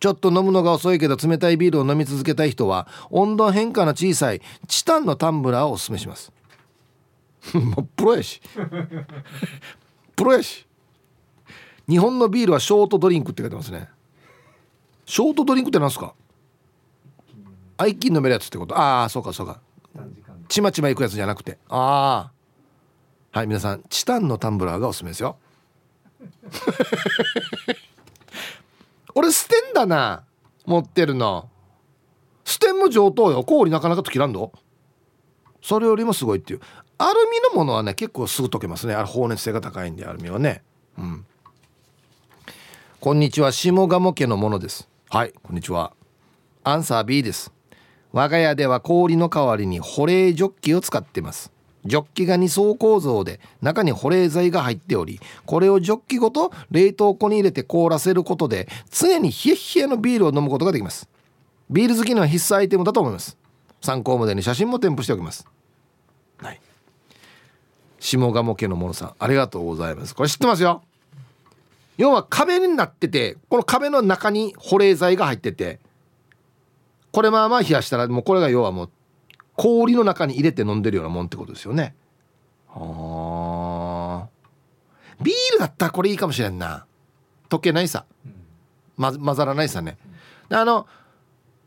ちょっと飲むのが遅いけど冷たいビールを飲み続けたい人は温度変化の小さいチタンのタンブラーをおすすめします。もうプロやし。プロやし。日本のビールはショートドリンクって書いてますね。ショートドリンクって何すか？あ一気に飲めるやつってこと？ああそうかそうか。ちまちまいくやつじゃなくて。ああはい皆さんチタンのタンブラーがおすすめですよ。俺捨てんだな持ってるの。捨てんも上等よ。氷なかなかと切らんど。それよりもすごいっていう。アルミのものはね結構すぐ溶けますね。あれ放熱性が高いんでアルミはね。うん。こんにちは。下鴨家のものです。はいこんにちは。アンサー B です。我が家では氷の代わりに保冷ジョッキを使ってます。ジョッキが2層構造で中に保冷剤が入っておりこれをジョッキごと冷凍庫に入れて凍らせることで常に冷え冷えのビールを飲むことができます。ビール好きには必須アイテムだと思います。参考までに写真も添付しておきます。はい。下鴨家のものさんありがとうございます。これ知ってますよ。要は壁になっててこの壁の中に保冷剤が入っててこれまあまあ冷やしたらもうこれが要はもう氷の中に入れて飲んでるようなもんってことですよね。はあ。ビールだったらこれいいかもしれんな。溶けないさ、ま、混ざらないさね。あの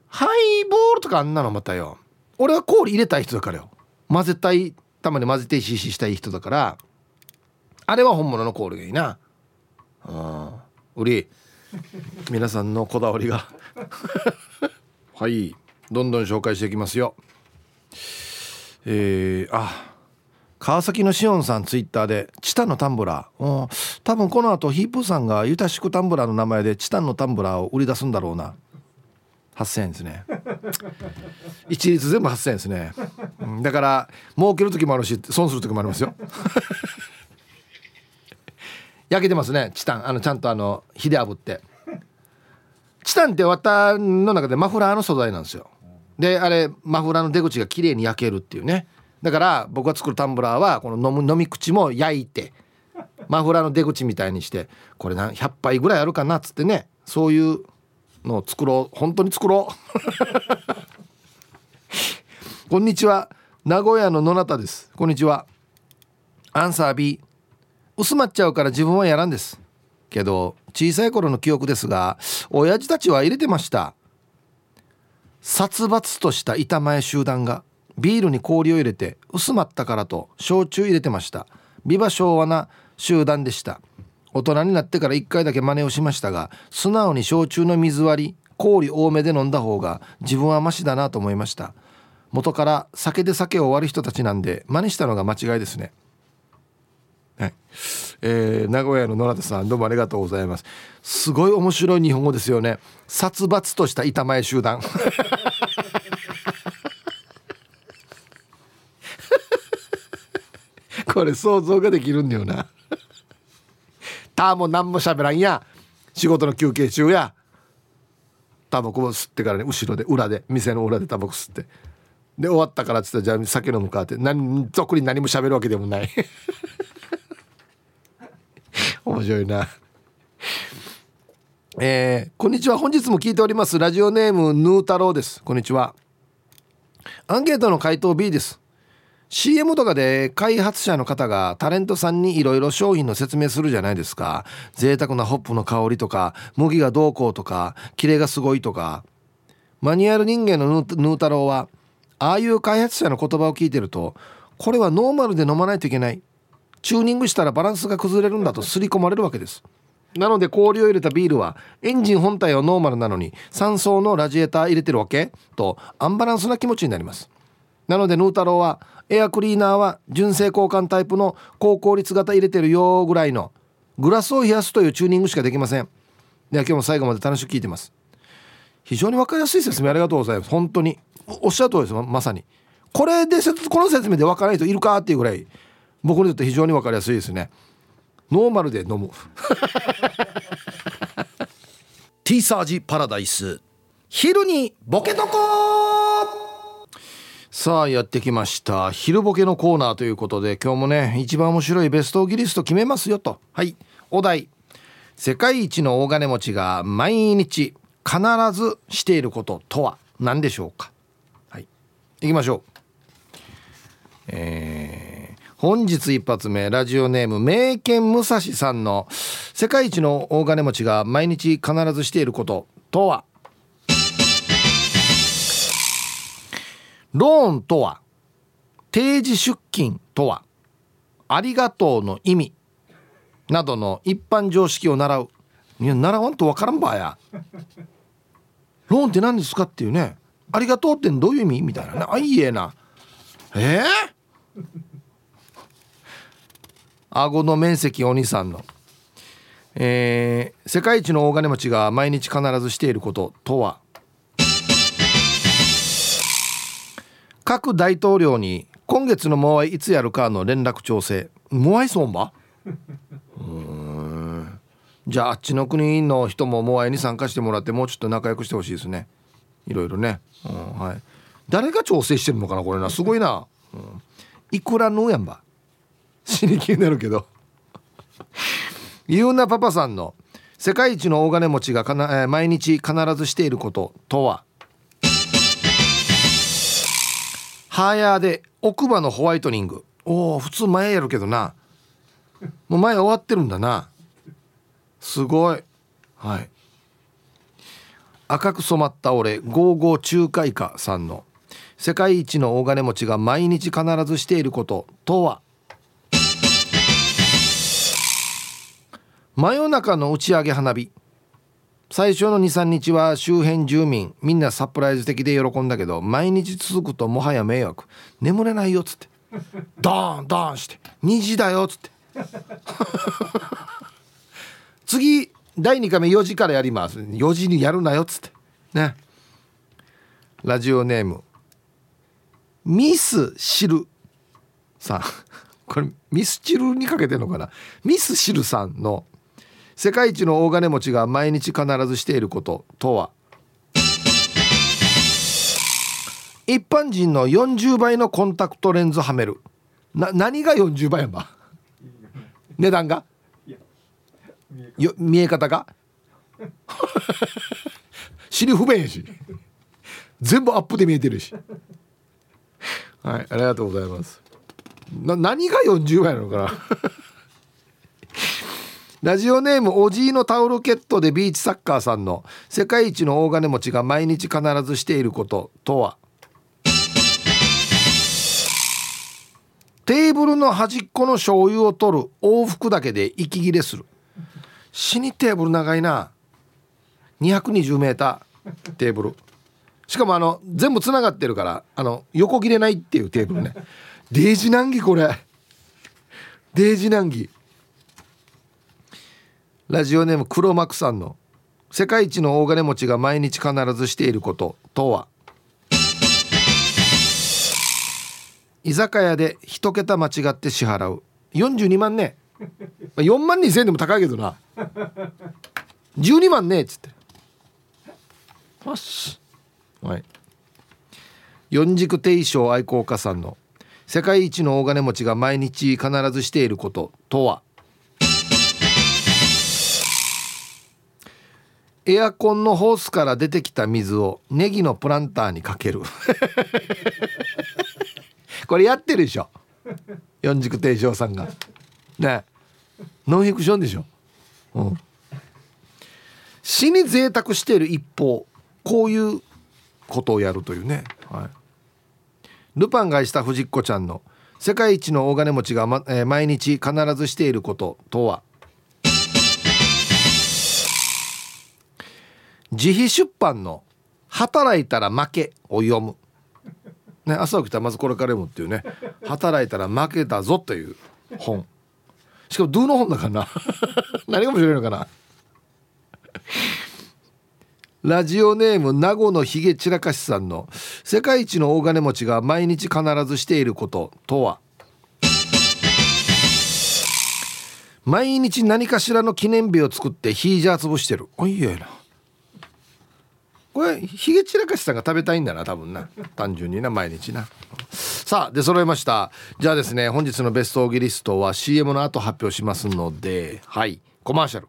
ハイボールとかあんなのまたよ。俺は氷入れたい人だからよ。混ぜたいたまに混ぜてしししたい人だから。あれは本物の氷がいいな。うん。売り。皆さんのこだわりが はい。どんどん紹介していきますよ。えー、あ川崎のしおんさんツイッターでチタンのタンブラー。多分この後ヒープーさんがユタシクタンブラーの名前でチタンのタンブラーを売り出すんだろうな。8000円ですね。一律全部8000円ですね、だから儲ける時もあるし損する時もありますよ。焼けてますねチタン。あのちゃんとあの火で炙って。チタンって綿の中でマフラーの素材なんですよ。であれマフラーの出口が綺麗に焼けるっていうね。だから僕が作るタンブラーはこの飲む飲み口も焼いてマフラーの出口みたいにしてこれ何100杯ぐらいあるかなっつってねそういうのを作ろう本当に作ろう。こんにちは。名古屋の野中です。こんにちは。アンサー B 薄まっちゃうから自分はやらんです。けど小さい頃の記憶ですが親父たちは入れてました。殺伐とした板前集団がビールに氷を入れて薄まったからと焼酎入れてました。ビバ昭和な集団でした。大人になってから1回だけ真似をしましたが素直に焼酎の水割り氷多めで飲んだ方が自分はマシだなと思いました。元から酒で酒を割る人たちなんで真似したのが間違いですね。はい、えー、名古屋の野田さんどうもありがとうございます。すごい面白い日本語ですよね。殺伐とした板前集団。これ想像ができるんだよな。たも何も喋らんや。仕事の休憩中や。タバコを吸ってからね後ろで裏で店の裏でタバコ吸って。で終わったからっつったらじゃあ酒飲むかって。何特に何も喋るわけでもない。面白いな。えー、こんにちは。本日も聞いております。ラジオネームヌー太郎です。こんにちは。アンケートの回答 B です。CM とかで開発者の方がタレントさんにいろいろ商品の説明するじゃないですか。贅沢なホップの香りとか麦がどうこうとかキレがすごいとか。マニュアル人間のヌー太郎はああいう開発者の言葉を聞いてるとこれはノーマルで飲まないといけない。チューニングしたらバランスが崩れるんだと刷り込まれるわけです。なので氷を入れたビールはエンジン本体はノーマルなのに3層のラジエーター入れてるわけとアンバランスな気持ちになります。なのでヌー太郎はエアクリーナーは純正交換タイプの高効率型入れてるよぐらいのグラスを冷やすというチューニングしかできません。では今日も最後まで楽しく聞いてます。非常に分かりやすい説明ありがとうございます。本当に。おっしゃる通りですまさに。これでこの説明で分からない人いるかっていうぐらい僕にとって非常に分かりやすいですね。ノーマルで飲む。ティーサージパラダイス。昼にボケとこさあやってきました。昼ボケのコーナーということで今日もね一番面白いベストギリスト決めますよと。はい。お題。世界一の大金持ちが毎日必ずしていることとは何でしょうか。はい。行きましょう。えー、本日一発目ラジオネーム名犬武蔵さんの世界一の大金持ちが毎日必ずしていることとは？ローンとは？定時出勤とは？ありがとうの意味？などの一般常識を習う。いや習わんとわからんばや。ローンって何ですかっていうね。ありがとうってどういう意味？みたいなね。あいいえな。え？ー、顎の面積お兄さんの。えー、世界一の大金持ちが毎日必ずしていることとは？各大統領に今月のモアイいつやるかの連絡調整。モアイソンばうん。じゃああっちの国の人もモアイに参加してもらってもうちょっと仲良くしてほしいですね。いろいろね、うん、はい。誰が調整してるのかなこれな。すごいな、うん、いくらのやんば。死に気になるけど。ゆうなパパさんの世界一の大金持ちがかな、えー、毎日必ずしていることとは？ハーヤーで奥歯のホワイトニング。おお普通前やるけどな。もう前終わってるんだな。すごい。はい。赤く染まった俺ゴーゴー仲介家さんの世界一の大金持ちが毎日必ずしていることとは？真夜中の打ち上げ花火。最初の23日は周辺住民みんなサプライズ的で喜んだけど毎日続くともはや迷惑。眠れないよっつって。ドーンドーンして。2時だよっつって。次第2回目4時からやります。4時にやるなよっつって。ね。ラジオネーム。ミスシルさん。これミスチルにかけてんのかな？ミスシルさんの世界一の大金持ちが毎日必ずしていることとは？一般人の40倍のコンタクトレンズはめる。な何が40倍やんば？値段が？よ見え方が？知り不便やし。全部アップで見えてるし。はいありがとうございます。な何が40倍なのかな。ラジオネームおじいのタオルケットでビーチサッカーさんの世界一の大金持ちが毎日必ずしていることとは？テーブルの端っこの醤油を取る往復だけで息切れする。死にテーブル長いな。220m テーブル。しかもあの全部つながってるからあの横切れないっていうテーブルね。デージ難儀これ。デージ難儀ラジオネーム黒幕さんの世界一の大金持ちが毎日必ずしていることとは？居酒屋で一桁間違って支払う。42万ね。4万2千円でも高いけどな。12万ねっつって。よしはい。四軸定称愛好家さんの世界一の大金持ちが毎日必ずしていることとは？エアコンのホースから出てきた水をネギのプランターにかける。これやってるでしょ？四軸定称さんが。ね。ノンフィクションでしょ、うん、死に贅沢している一方こういうことをやるというね、はい、ルパンがした藤子ちゃんの世界一の大金持ちが、まえー、毎日必ずしていることとは？自費出版の「働いたら負け」を読む、ね、朝起きたらまずこれから読むっていうね「働いたら負けたぞ」という本。しかもどの本だからな。何が面白いのかな。ラジオネーム名護のひげ散らかしさんの世界一の大金持ちが毎日必ずしていることとは。毎日何かしらの記念日を作ってヒージャー潰してる。おいえな。これヒゲ散らかしさんが食べたいんだな多分な。単純にな毎日な。さあで揃いました。じゃあですね本日のベストオーギリストは CM の後発表しますのではいコマーシャル。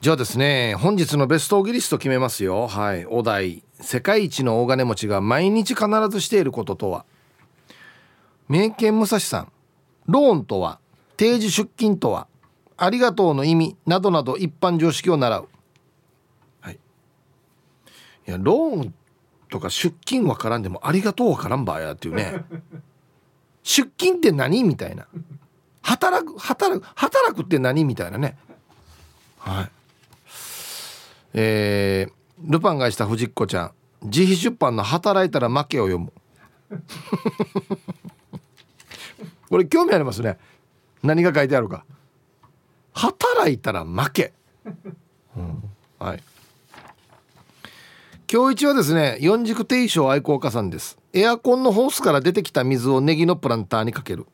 じゃあですね本日のベストオーギリスト決めますよ。はいお題。世界一の大金持ちが毎日必ずしていることとは。三重県武蔵さん。ローンとは。定時出勤とは。ありがとうの意味などなど一般常識を習う。やローンとか出勤わからんでもありがとうわからんばやっていうね。出勤って何みたいな。働く働く働くって何みたいなね。はい。えー、ルパンがした藤子ちゃん。自費出版の「働いたら負け」を読む。これ興味ありますね。何が書いてあるか。働いたら負け、うん、はい今日一はですね四軸定称愛好家さんです。エアコンのホースから出てきた水をネギのプランターにかける。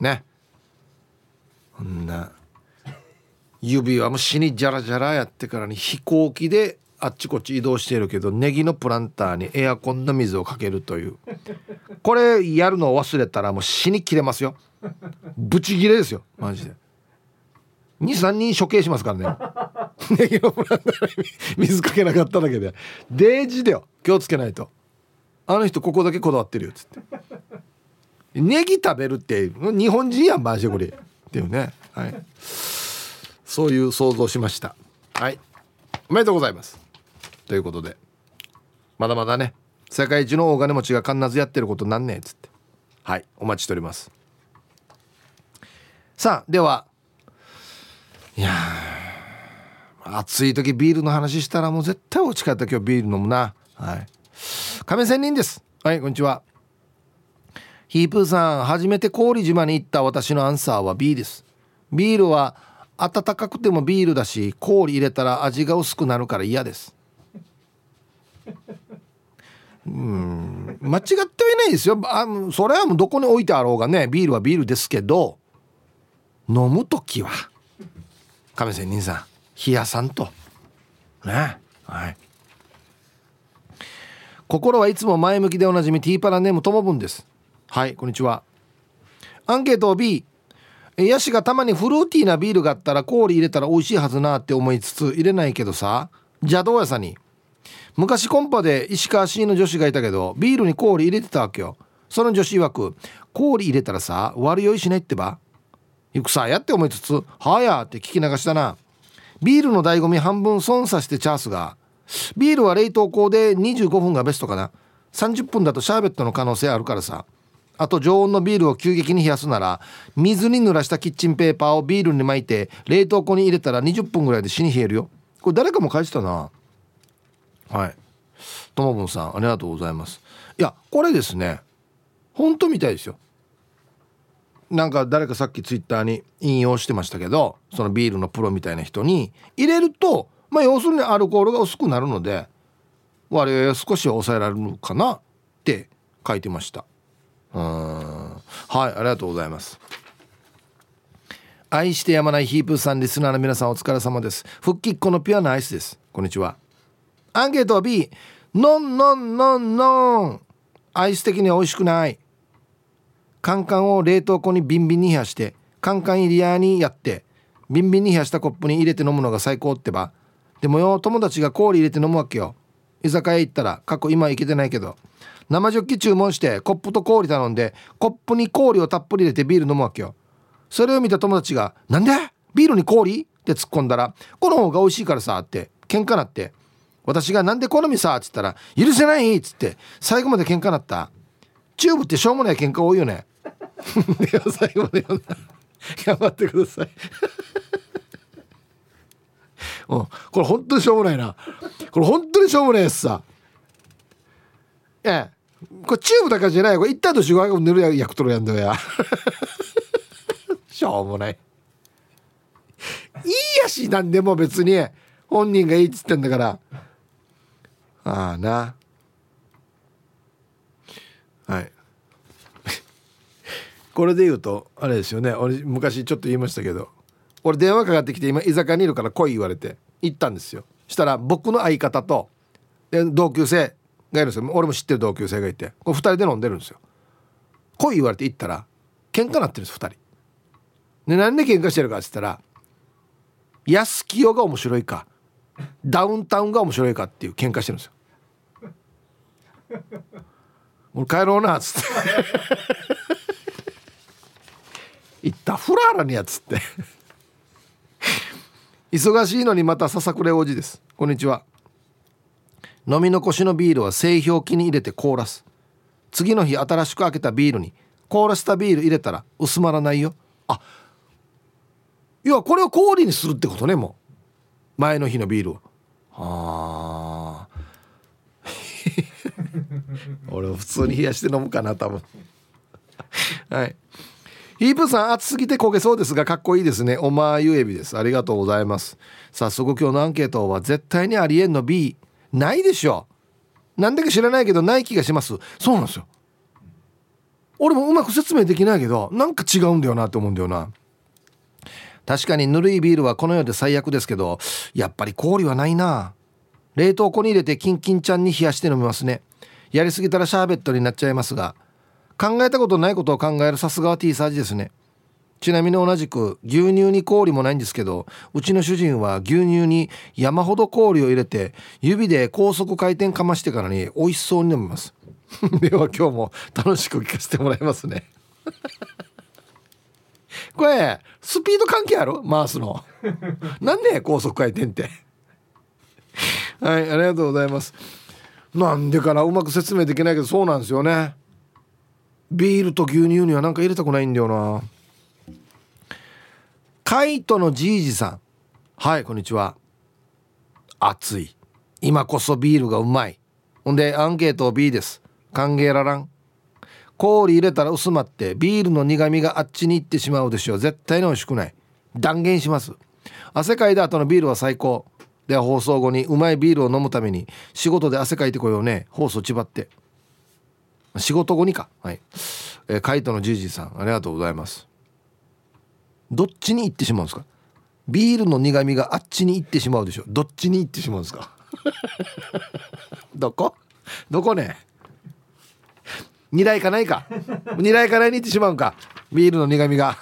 ね。こんな指輪も死にジャラジャラやってからに飛行機であっちこっち移動してるけどネギのプランターにエアコンの水をかけるという。これやるのを忘れたらもう死に切れますよ。ブチ切れですよ。マジで。23人処刑しますからね。ネギのプランターに水かけなかっただけで。デージだよ。気をつけないと。あの人ここだけこだわってるよっつって。ネギ食べるって日本人やんマジで。これっていうね。はい。そういう想像しました。はい。おめでとうございます。ということで。まだまだね。世界一の大金持ちが必ずやってることなんねえっつって。はい。お待ちしております。さあでは。いや暑い時ビールの話したらもう絶対お家帰った今日ビール飲むな。はい。亀仙人です。はいこんにちは。ヒープーさん初めて氷島に行った私のアンサーは B です。ビールは温かくてもビールだし氷入れたら味が薄くなるから嫌です。うん。間違ってはいないですよ。あそれはもうどこに置いてあろうがねビールはビールですけど飲む時は。亀仙人さん。冷やさんと。ね。はい。心はいつも前向きでおなじみティーパラネームともぶんです。はいこんにちは。アンケート B ヤシがたまにフルーティーなビールがあったら氷入れたら美味しいはずなって思いつつ入れないけどさ。邪道屋さんに。昔コンパで石川市の女子がいたけどビールに氷入れてたわけよ。その女子曰く氷入れたらさ悪酔いしないってば。行くさやって思いつつ「はや」って聞き流したな。ビールの醍醐味半分損さしてチャースがビールは冷凍庫で25分がベストかな。30分だとシャーベットの可能性あるからさ。あと常温のビールを急激に冷やすなら水に濡らしたキッチンペーパーをビールに巻いて冷凍庫に入れたら20分ぐらいで死に冷えるよ。これ誰かも書いてたな。はい。ともぶんさんありがとうございます。いやこれですね。本当みたいですよ。なんか誰かさっきツイッターに引用してましたけどそのビールのプロみたいな人に入れるとまあ要するにアルコールが薄くなるので割合少し抑えられるのかなって書いてました。うん。はいありがとうございます。愛してやまないヒープさんリスナーの皆さんお疲れ様です。復帰っ子のピュアなアイスです。こんにちは。アンケートは B ノンノンノンノンアイス的には美味しくない。カンカンを冷凍庫にビンビンに冷やしてカンカン入り屋にやってビンビンに冷やしたコップに入れて飲むのが最高ってば。でもよ友達が氷入れて飲むわけよ。居酒屋行ったら過去今行けてないけど。生ジョッキ注文してコップと氷頼んでコップに氷をたっぷり入れてビール飲むわけよ。それを見た友達が「なんで？ビールに氷?」って突っ込んだら「この方が美味しいからさ」って喧嘩なって。私が「なんで好みさ」っつったら「許せない!」っつって最後まで喧嘩なった。チューブってしょうもない喧嘩多いよね。では最後まで頑張ってください。うん、これ本当にしょうもないな。これ本当にしょうもないやつさ。ええ。これチューブだからじゃない。これ一旦としが塗るや役取るやんだよや。しょうもない。いいやしなんでも別に。本人がいいっつってんだから。ああな。はい。これで言うとあれですよね。俺昔ちょっと言いましたけど俺電話かかってきて今居酒屋にいるから来い言われて行ったんですよ。したら僕の相方と同級生がいるんですよ。俺も知ってる同級生がいてこ2人で飲んでるんですよ。来い言われて行ったら喧嘩なってるんです2人。でなんで喧嘩してるかっつったら安清が面白いかダウンタウンが面白いかっていう喧嘩してるんですよ。俺帰ろうなっつって行ったフラーラにやつって。忙しいのにまたささくれ王子です。こんにちは。飲み残しのビールは製氷機に入れて凍らす。次の日新しく開けたビールに凍らせたビール入れたら薄まらないよ。あいやこれを氷にするってことねもう。前の日のビールをはあ。俺普通に冷やして飲むかな多分。はい。ヒープさん暑すぎて焦げそうですがかっこいいですね。おまゆえびです。ありがとうございます。早速今日のアンケートは絶対にありえんの B ないでしょ。なんでか知らないけどない気がします。そうなんですよ。俺もうまく説明できないけどなんか違うんだよなって思うんだよな。確かにぬるいビールはこの世で最悪ですけどやっぱり氷はないな。冷凍庫に入れてキンキンちゃんに冷やして飲みますね。やりすぎたらシャーベットになっちゃいますが考えたことないことを考えるさすがは T サージですね。ちなみに同じく牛乳に氷もないんですけどうちの主人は牛乳に山ほど氷を入れて指で高速回転かましてからに美味しそうに飲みます。では今日も楽しく聞かせてもらいますね。これスピード関係ある？回すの。なんで高速回転って。はいありがとうございます。なんでかな？うまく説明できないけどそうなんですよね。ビールと牛乳にはなんか入れたくないんだよな。カイトのじいじさん。はいこんにちは。暑い。今こそビールがうまい。ほんでアンケート B です。歓迎ららん。氷入れたら薄まってビールの苦みがあっちに行ってしまうでしょう。絶対に美味しくない。断言します。汗かいた後のビールは最高。では放送後にうまいビールを飲むために仕事で汗かいてこようね。放送ちばって。仕事後にか。はい、えー、カイトのじいじさんありがとうございます。どっちに行ってしまうんですか？ビールの苦みがあっちに行ってしまうでしょ。どっちに行ってしまうんですか？どこ？どこね？二来かないか。二来かないに行ってしまうんか。ビールの苦みが